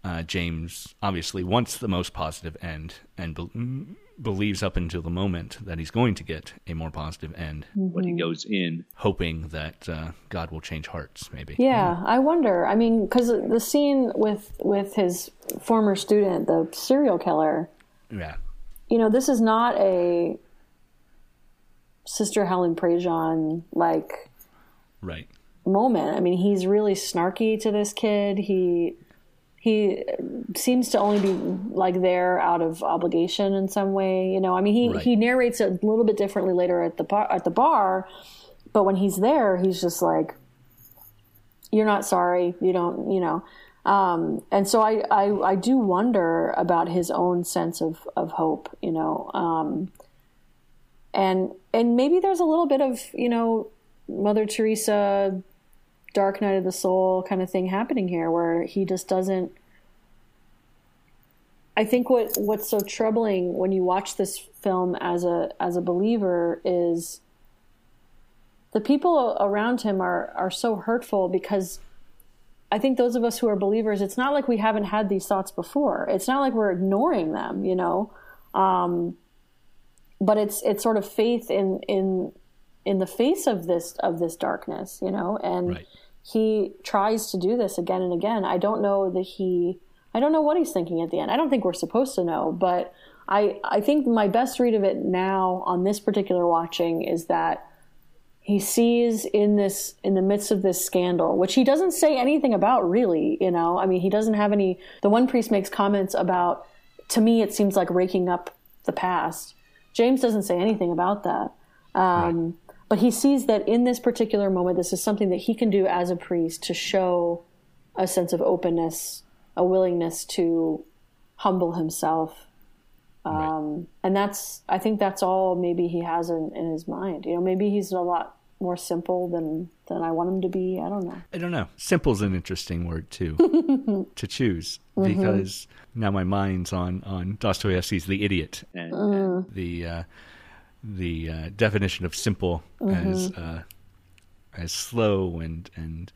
uh, James obviously wants the most positive end and be- believes up until the moment that he's going to get a more positive end, When he goes in, hoping that uh, God will change hearts. Maybe. Yeah, I wonder. I mean, because the scene with with his former student, the serial killer, Yeah. You know, this is not a Sister Helen Prejean like Right. moment. I mean, he's really snarky to this kid. He he seems to only be like there out of obligation in some way. You know, I mean, he Right. he narrates it a little bit differently later at the bar, at the bar, but when he's there, he's just like, "You're not sorry. You don't. You know." Um, and so I, I I do wonder about his own sense of of hope. You know. Um, and and maybe there's a little bit of you know Mother Teresa dark night of the soul kind of thing happening here where he just doesn't I think what what's so troubling when you watch this film as a as a believer is the people around him are are so hurtful because I think those of us who are believers it's not like we haven't had these thoughts before. It's not like we're ignoring them you know? Um, but it's it's sort of faith in in in the face of this of this darkness you know? And Right. he tries to do this again and again. I don't know that he i don't know what he's thinking at the end. I don't think we're supposed to know but i i think my best read of it now on this particular watching is that he sees in this in the midst of this scandal which he doesn't say anything about really you know? I mean he doesn't have any the one priest makes comments about to me it seems like raking up the past. James doesn't say anything about that. Um, but he sees that in this particular moment this is something that he can do as a priest to show a sense of openness a willingness to humble himself um, and that's i think that's all maybe he has in, in his mind you know maybe he's a lot more simple than than i want him to be i don't know I don't know. Simple's an interesting word too to choose because now my mind's on on Dostoevsky's The Idiot, and, Mm. and the uh, the uh, definition of simple as uh, as slow and and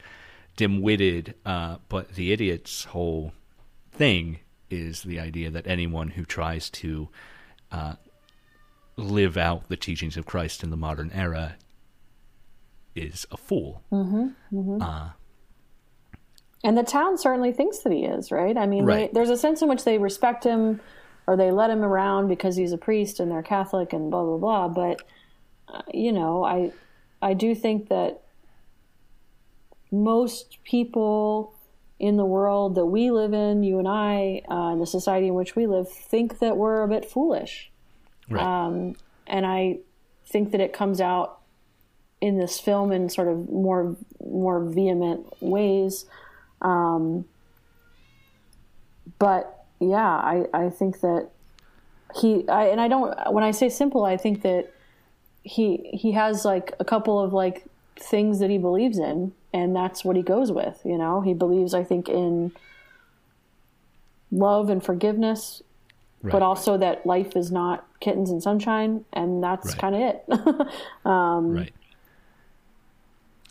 dim-witted. Uh, but the idiot's whole thing is the idea that anyone who tries to uh, live out the teachings of Christ in the modern era is a fool. And the town certainly thinks that he is, right? I mean, Right. they, there's a sense in which they respect him or they let him around because he's a priest and they're Catholic and blah blah blah. But uh, you know, I I do think that most people in the world that we live in, you and I, uh, in the society in which we live, think that we're a bit foolish Right. Um, and I think that it comes out in this film in sort of more more vehement ways. Um, but yeah, I, I think that he I, and I don't when I say simple, I think that he he has like a couple of like things that he believes in, and that's what he goes with. You know, he believes I think in love and forgiveness right. but also that life is not kittens and sunshine, and that's Right. kind of it. right.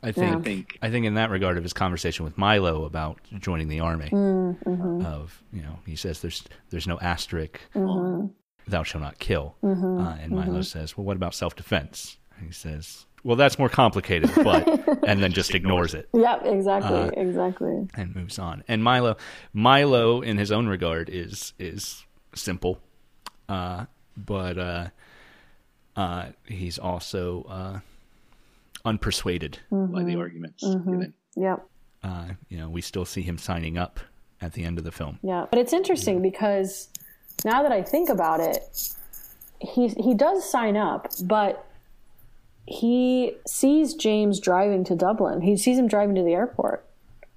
I think I think I think in that regard of his conversation with Milo about joining the army, Mm, of you know, he says there's there's no asterisk, Mm-hmm. thou shalt not kill, uh, and Milo says, well, what about self defense? He says, well, that's more complicated, but and then just ignores it yep, exactly, Uh, exactly. and moves on. And Milo, Milo, in his own regard, is is simple, uh, but uh, uh, he's also uh, unpersuaded. Mm-hmm. by the arguments given. Yep, Uh, you know, we still see him signing up at the end of the film. yeah. But it's interesting because now that I think about it, he he does sign up, but he sees James driving to Dublin. He sees him driving to the airport.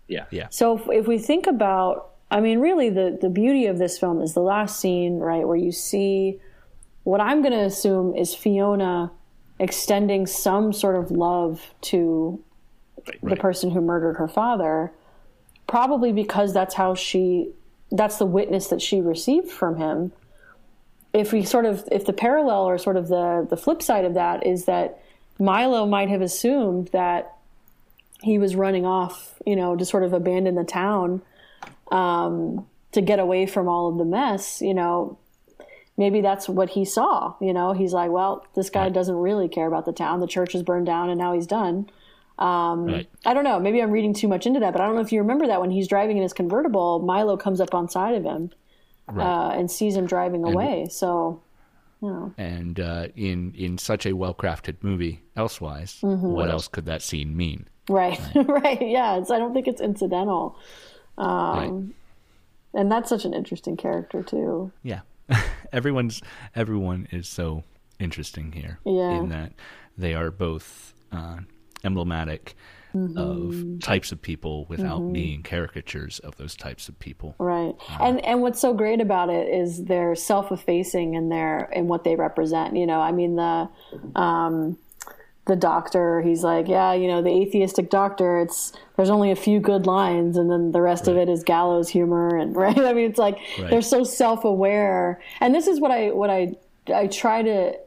Yeah. Yeah, So if, if we think about, I mean, really, the the beauty of this film is the last scene, right, where you see what I'm going to assume is Fiona extending some sort of love to the person who murdered her father, probably because that's how she, that's the witness that she received from him. If we sort of, if the parallel or sort of the the flip side of that is that Milo might have assumed that he was running off, you know, to sort of abandon the town um, to get away from all of the mess, you know, maybe that's what he saw. You know, he's like, well, this guy doesn't really care about the town. The church is burned down and now he's done. Um, Right. I don't know. Maybe I'm reading too much into that, but I don't know if you remember that when he's driving in his convertible, Milo comes up on side of him uh, and sees him driving away. So, And uh, in in such a well crafted movie, elsewise, Mm-hmm. what else could that scene mean? right, right, yeah. It's, I don't think it's incidental, right. and that's such an interesting character too. Yeah, everyone's everyone is so interesting here. Yeah. in that they are both uh, emblematic Mm-hmm. of types of people without being caricatures of those types of people. Right. And and what's so great about it is they're self-effacing in their in what they represent, you know. I mean the um the doctor, he's like, yeah, you know, the atheistic doctor, it's there's only a few good lines and then the rest of it is gallows humor and right? I mean, it's like Right. they're so self-aware. And this is what I what I I try to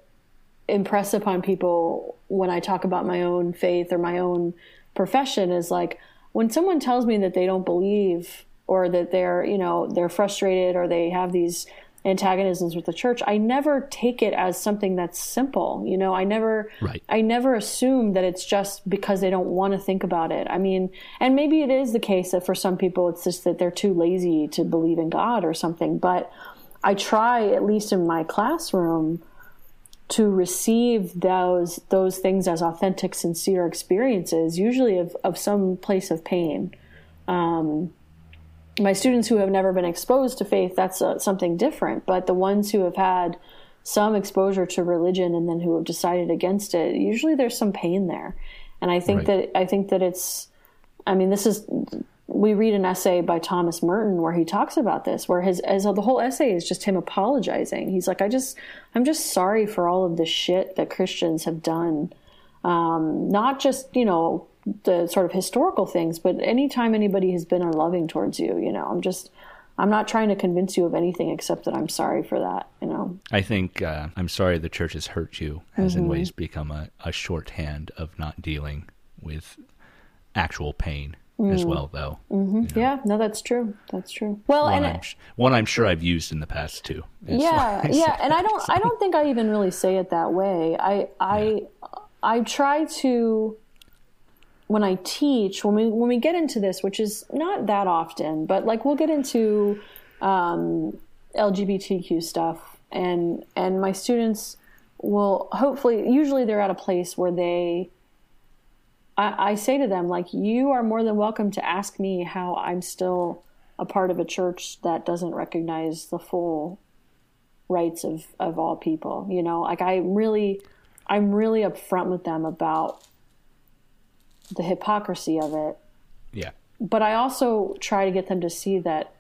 impress upon people when I talk about my own faith or my own profession is like when someone tells me that they don't believe or that they're you know they're frustrated or they have these antagonisms with the church i never take it as something that's simple you know i never Right. i never assume that it's just because they don't want to think about it i mean and maybe it is the case that for some people it's just that they're too lazy to believe in god or something but i try at least in my classroom to receive those those things as authentic, sincere experiences, usually of, of some place of pain. Um, my students who have never been exposed to faith, that's uh, something different. But the ones who have had some exposure to religion and then who have decided against it, usually there's some pain there. And I think Right. that I think that it's. I mean, this is we read an essay by Thomas Merton where he talks about this, where his as the whole essay is just him apologizing. He's like, I just, I'm just sorry for all of the shit that Christians have done, um, not just you know the sort of historical things, but anytime anybody has been unloving towards you, you know, I'm just, I'm not trying to convince you of anything except that I'm sorry for that, you know. I think uh, I'm sorry the church has hurt you has Mm-hmm. in ways become a, a shorthand of not dealing with actual pain Mm. as well, though. you know. Yeah, no, that's true. That's true. Well, One and I'm, sh- one I'm sure I've used in the past too. yeah yeah and i don't i don't think i even really say it that way i i i try to when i teach when we when we get into this which is not that often but like we'll get into um lgbtq stuff and and my students will hopefully usually they're at a place where they I, I say to them like you are more than welcome to ask me how i'm still a part of a church that doesn't recognize the full rights of of all people you know like i really i'm really upfront with them about the hypocrisy of it yeah. but i also try to get them to see that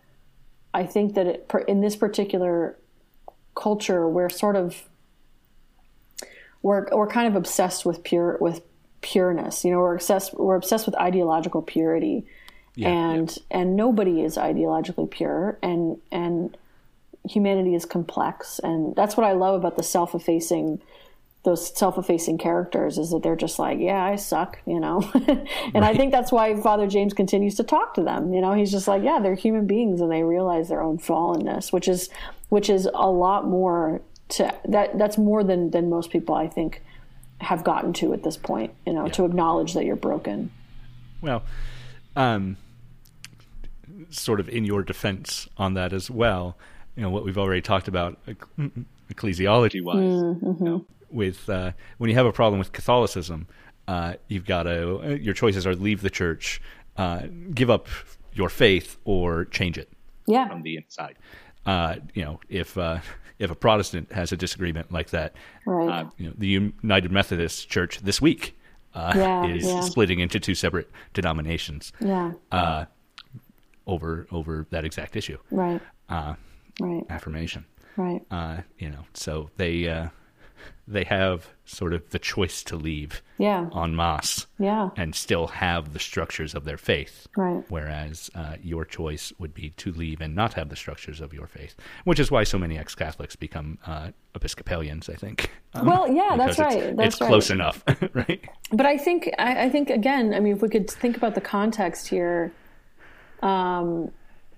i think that it, in this particular culture we're sort of we're we're kind of obsessed with pure with pureness. You know we're obsessed we're obsessed with ideological purity. Yeah, and and nobody is ideologically pure and and humanity is complex. And that's what i love about the self-effacing those self-effacing characters is that they're just like yeah i suck you know? And i think that's why father james continues to talk to them. You know he's just like yeah they're human beings and they realize their own fallenness which is which is a lot more to that that's more than than most people i think have gotten to at this point you know to acknowledge that you're broken Well, um, sort of in your defense on that as well, you know what we've already talked about ecclesiology wise. Mm-hmm. you know, with uh, when you have a problem with Catholicism, uh, you've got to your choices are leave the church, uh, give up your faith, or change it yeah from the inside. Uh, you know, if uh, if a Protestant has a disagreement like that, Right. uh, you know, the United Methodist Church this week uh, Yeah, is yeah. splitting into two separate denominations yeah uh, over over that exact issue, right uh, right affirmation. right Uh, you know, so they uh, they have sort of the choice to leave Yeah. en masse Yeah. and still have the structures of their faith. Right. Whereas uh, your choice would be to leave and not have the structures of your faith, which is why so many ex Catholics become uh, Episcopalians, I think. Um, Well, yeah, that's it's- right. That's it's close enough, right? But I think I, I think again, I mean, if we could think about the context here, um,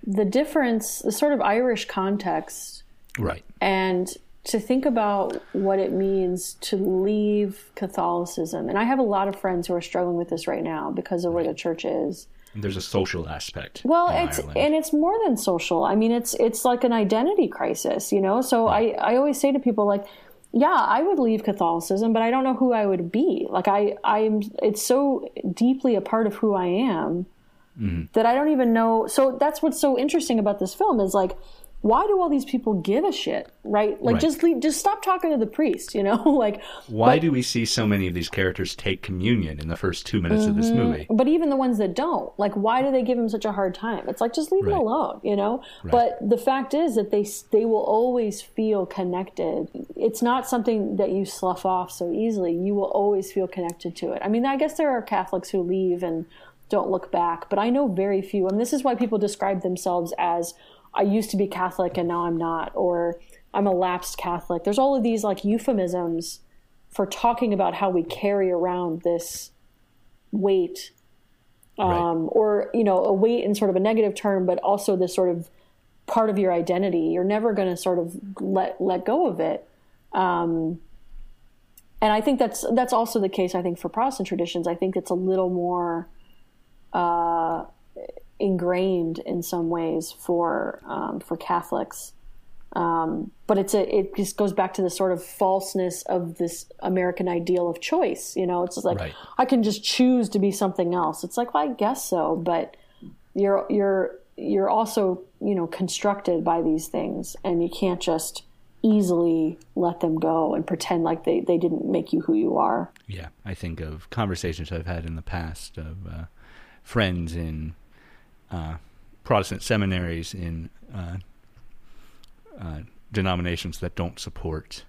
the difference, the sort of Irish context, Right. and to think about what it means to leave Catholicism. And I have a lot of friends who are struggling with this right now because of where the church is. There's a social aspect. Well, it's Ireland. and it's more than social. I mean, it's it's like an identity crisis, you know. So I I always say to people like, yeah, I would leave Catholicism, but I don't know who I would be. Like I I'm it's so deeply a part of who I am Mm-hmm. that I don't even know. So that's what's so interesting about this film is like. Why do all these people give a shit, right? Like, Right. just leave, just stop talking to the priest, you know? like, Why but- do we see so many of these characters take communion in the first two minutes of this Mm-hmm. movie? But even the ones that don't, like, why do they give him such a hard time? It's like just leave him Right. alone, you know. But the fact is that they they will always feel connected. It's not something that you slough off so easily. You will always feel connected to it. I mean, I guess there are Catholics who leave and don't look back, but I know very few. And this is why people describe themselves as I used to be Catholic and now I'm not, or I'm a lapsed Catholic. There's all of these like euphemisms for talking about how we carry around this weight um, or you know a weight in sort of a negative term but also this sort of part of your identity. You're never going to sort of let let go of it. Um, and i think that's that's also the case i think for protestant traditions. I think it's a little more uh, ingrained in some ways for um, for catholics um, but it's a it just goes back to the sort of falseness of this American ideal of choice. You know, it's just like Right. I can just choose to be something else. It's like well, I guess so, but you're you're you're also you know constructed by these things, and you can't just easily let them go and pretend like they, they didn't make you who you are. Yeah, I think of conversations I've had in the past of uh, friends in uh, Protestant seminaries in uh, uh, denominations that don't support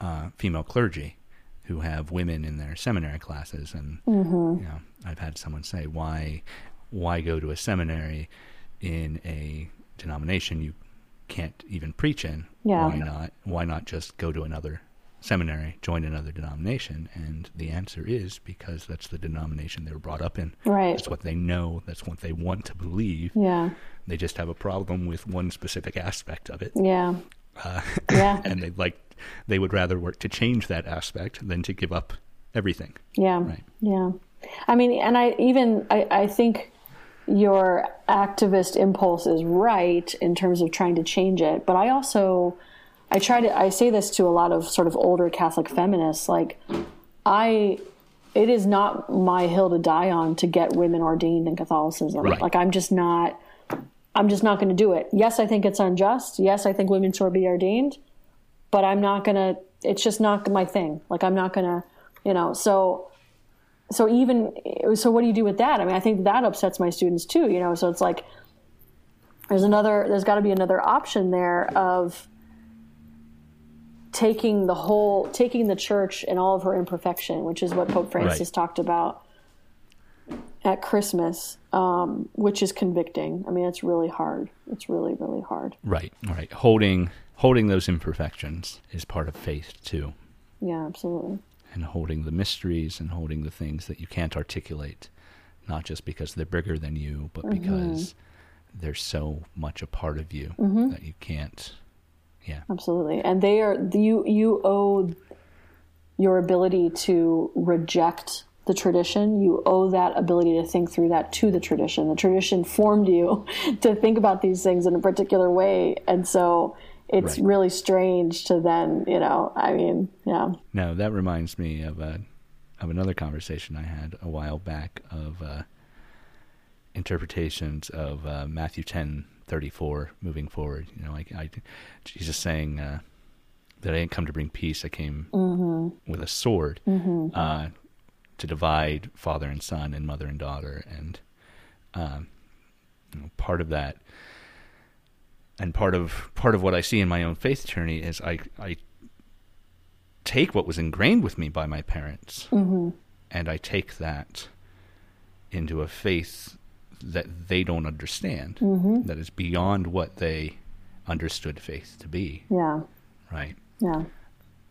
uh, female clergy, who have women in their seminary classes, and Mm-hmm. you know, I've had someone say, "Why, why go to a seminary in a denomination you can't even preach in? Yeah. Why not? Why not just go to another seminary, join another denomination?" And the answer is because that's the denomination they were brought up in. Right. That's what they know. That's what they want to believe. Yeah. They just have a problem with one specific aspect of it, Yeah. uh, Yeah. and they like they would rather work to change that aspect than to give up everything. Yeah. Right. Yeah. I mean, and I even I, I think your activist impulse is right in terms of trying to change it, but I also I try to I say this to a lot of sort of older Catholic feminists like I it is not my hill to die on to get women ordained in Catholicism. Right. Like I'm just not I'm just not going to do it. Yes, I think it's unjust. Yes, I think women should be ordained, but I'm not going to it's just not my thing. Like I'm not going to, you know, so so even so what do you do with that? I mean, I think that upsets my students too, you know. So it's like there's another there's got to be another option there of taking the whole taking the church and all of her imperfection, which is what Pope Francis Right. talked about at Christmas, um, which is convicting. I mean, it's really hard. It's really really hard. Right. All right. Holding holding those imperfections is part of faith too, Yeah, absolutely. and holding the mysteries and holding the things that you can't articulate, not just because they're bigger than you, but Mm-hmm. because they're so much a part of you Mm-hmm. that you can't. Yeah. Absolutely. And they are you you owe your ability to reject the tradition. You owe that ability to think through that to the tradition. The tradition formed you to think about these things in a particular way. And so it's Right. really strange to then, you know, I mean, yeah. No, that reminds me of a of another conversation I had a while back of uh, interpretations of uh, Matthew ten thirty four moving forward. You know, like I, Jesus saying uh, that I didn't come to bring peace; I came with a sword uh, to divide father and son and mother and daughter, and um, you know, part of that. And part of part of what I see in my own faith journey is I I take what was ingrained with me by my parents Mm-hmm. and I take that into a faith that they don't understand, Mm-hmm. that is beyond what they understood faith to be, Yeah. right? Yeah.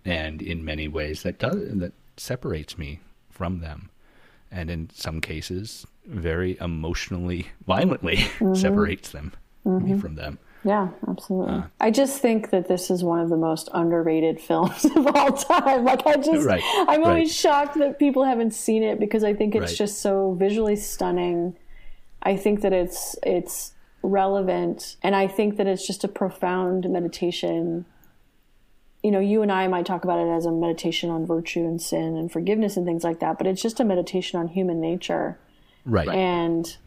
And in many ways, that does that separates me from them, and in some cases, very emotionally, violently Mm-hmm. separates them me from them. Yeah, absolutely. I just think that this is one of the most underrated films of all time. Like I just Right, I'm always right. shocked that people haven't seen it because I think it's Right. just so visually stunning. I think that it's it's relevant and I think that it's just a profound meditation. You know, you and I might talk about it as a meditation on virtue and sin and forgiveness and things like that, but it's just a meditation on human nature. Right. And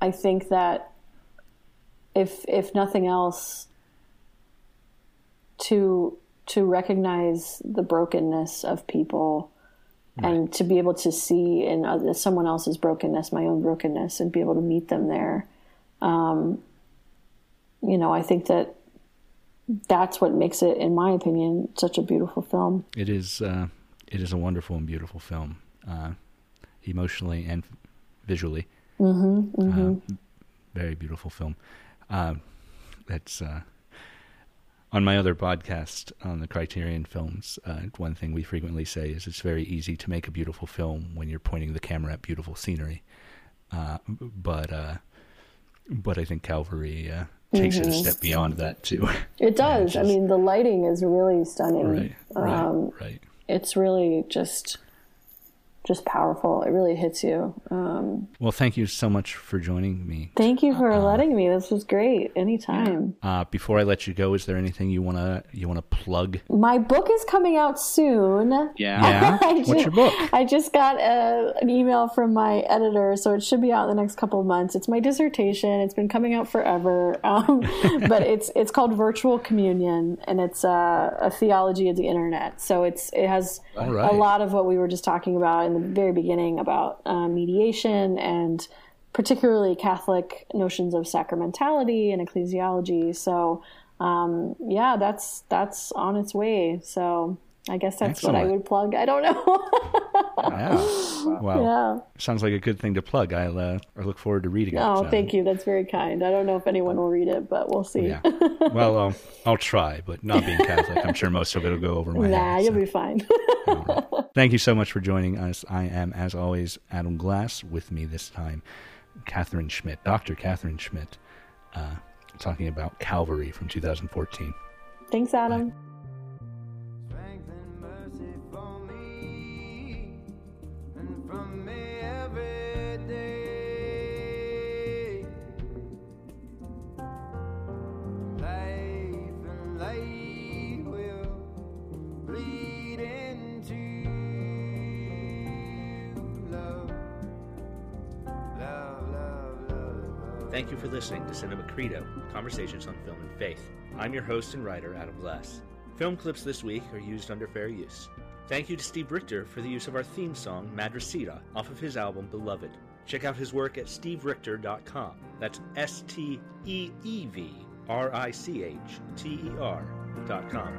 I think that if if nothing else to to recognize the brokenness of people and to be able to see in other, someone else's brokenness my own brokenness and be able to meet them there um, you know i think that that's what makes it in my opinion such a beautiful film It is. Uh, it is a wonderful and beautiful film, uh, emotionally and visually. Mm-hmm, Uh, very beautiful film. Uh, that's uh, on my other podcast on the Criterion Films. Uh, one thing we frequently say is it's very easy to make a beautiful film when you're pointing the camera at beautiful scenery. Uh, but uh, but I think Calvary uh, takes it a step beyond that too. it does i just- mean the lighting is really stunning right, right, Um, right. it's really just just powerful it really hits you um, Well, thank you so much for joining me. thank you for letting me this was great anytime Uh, before I let you go, is there anything you wanna you wanna plug? my book is coming out soon Yeah. Yeah, I what's ju- your book? I just got a, an email from my editor, so it should be out in the next couple of months. It's my dissertation. It's been coming out forever, um, but it's it's called Virtual Communion, and it's uh, a theology of the internet. So it's it has All right. a lot of what we were just talking about the very beginning about uh, mediation and particularly Catholic notions of sacramentality and ecclesiology. So um, yeah, that's that's on its way. So I guess that's what I would plug. I don't know. Yeah. Well, yeah. sounds like a good thing to plug. I'll uh, I look forward to reading it. Oh, uh, thank you. That's very kind. I don't know if anyone will read it, but we'll see. Yeah. Well, um, I'll try, but not being Catholic, I'm sure most of it will go over my nah, head. you'll so. be fine. Thank you so much for joining us. I am, as always, Adam Glass. With me this time, Katherine Schmidt, Dr. Katherine Schmidt, uh, talking about Calvary from 2014. Thanks, Adam. Strength Thank you for listening to Cinema Credo, Conversations on Film and Faith. I'm your host and writer, Adam Glass. Film clips this week are used under fair use. Thank you to Steve Richter for the use of our theme song, Madrasita, off of his album Beloved. Check out his work at steverichter.com. That's S T E E V R I C H T E R.com.